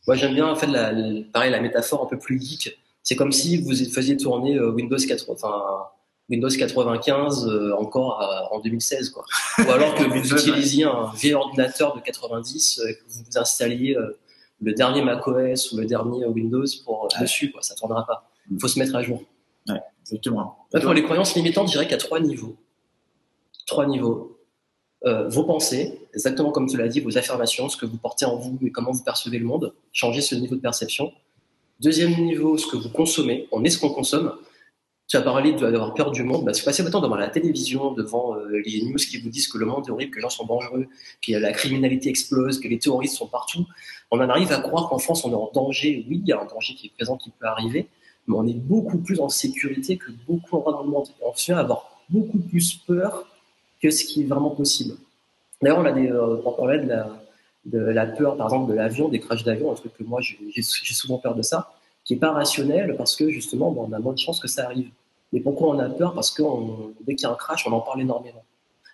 Moi, j'aime bien, en fait, la, la- pareil, la métaphore un peu plus geek. C'est comme si vous faisiez tourner euh, Windows 80, enfin, Windows 95 euh, encore euh, en 2016, quoi. Ou alors que vous utilisiez un vieil ordinateur de 90, euh, que vous installiez euh, le dernier macOS ou le dernier Windows pour Ouais. dessus, quoi. Ça tournera pas. Il faut se mettre à jour. Exactement. Là, pour les croyances limitantes, je dirais qu'il y a trois niveaux. Trois niveaux. Vos pensées, exactement comme tu l'as dit, vos affirmations, ce que vous portez en vous et comment vous percevez le monde, changer ce niveau de perception. Deuxième niveau, ce que vous consommez, on est ce qu'on consomme. Tu as parlé d'avoir peur du monde. Bah, si vous passez devant la télévision, devant euh, les news qui vous disent que le monde est horrible, que les gens sont dangereux, que la criminalité explose, que les terroristes sont partout, on en arrive à croire qu'en France, on est en danger. Oui, il y a un danger qui est présent, qui peut arriver, mais on est beaucoup plus en sécurité que beaucoup endroits dans le monde. On fait avoir beaucoup plus peur que ce qui est vraiment possible. D'ailleurs, on a des, euh, on parlait de la, de la peur, par exemple, de l'avion, des crashs d'avion, un truc que moi, j'ai souvent peur de ça, qui est pas rationnel parce que justement, bon, on a moins de chances que ça arrive. Mais pourquoi on a peur? Parce que on- dès qu'il y a un crash, on en parle énormément.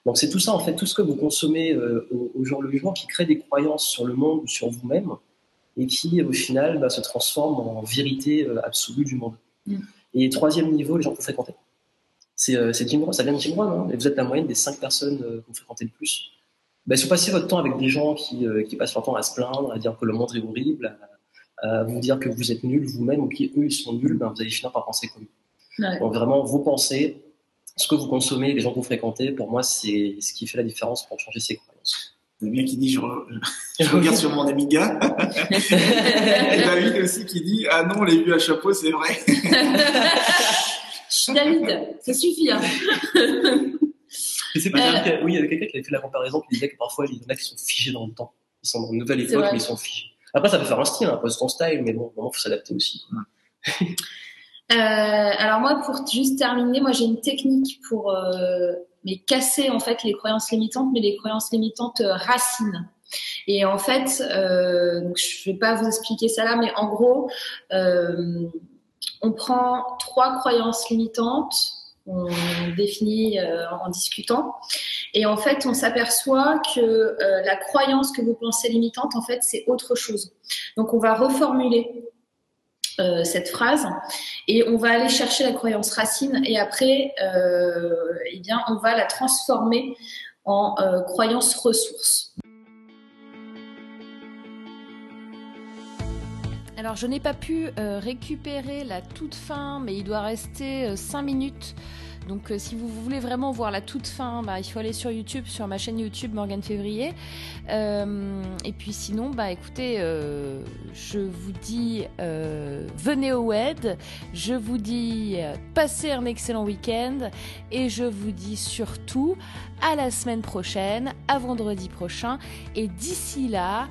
Donc c'est tout ça, en fait, tout ce que vous consommez euh, au, au jour le jour qui crée des croyances sur le monde ou sur vous-même et qui, au final, bah, se transforme en vérité euh, absolue du monde. Mm. Et troisième niveau, les gens que vous fréquentez. C'est euh, c'est Jim Rohn, ça vient de Jim Rohn, hein, et vous êtes la moyenne des cinq personnes que vous fréquentez le plus. Bah, si vous passez votre temps avec des gens qui, euh, qui passent leur temps à se plaindre, à dire que le monde est horrible, à, à vous dire que vous êtes nuls vous-même ou qu'eux ils sont nuls, ben, vous allez finir par penser comme eux. Ouais. Donc vraiment, vos pensées, ce que vous consommez, les gens que vous fréquentez, pour moi, c'est ce qui fait la différence pour changer ses croyances. Il y a bien qui dit je, re- je regarde sur mon Amiga. Et David aussi qui dit ah non les vieux à chapeau c'est vrai. David, ça suffit. Hein. C'est euh, oui, il y avait quelqu'un qui avait fait la comparaison qui disait que parfois il y en a qui sont figés dans le temps. Ils sont dans une nouvelle époque, mais ils sont figés. Après, ça peut faire un style, un post ton style, mais bon, il faut s'adapter aussi. Euh, alors moi, pour juste terminer, moi j'ai une technique pour euh, mais casser en fait les croyances limitantes, mais les croyances limitantes euh, racines. Et en fait, donc je vais pas vous expliquer ça là, mais en gros, on prend trois croyances limitantes, définit euh, en discutant, et en fait, on s'aperçoit que euh, la croyance que vous pensez limitante, en fait, c'est autre chose. Donc, on va reformuler euh, cette phrase et on va aller chercher la croyance racine et après, eh bien, on va la transformer en croyance ressource. Alors, je n'ai pas pu récupérer la toute fin, mais il doit rester 5 minutes donc euh, si vous voulez vraiment voir la toute fin, bah, il faut aller sur YouTube, sur ma chaîne YouTube Morgane Février. Euh, et puis sinon, bah écoutez, euh, je vous dis venez au WED, je vous dis passez un excellent week-end et je vous dis surtout à la semaine prochaine, à vendredi prochain. Et d'ici là,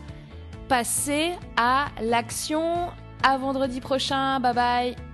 passez à l'action. À vendredi prochain. Bye bye.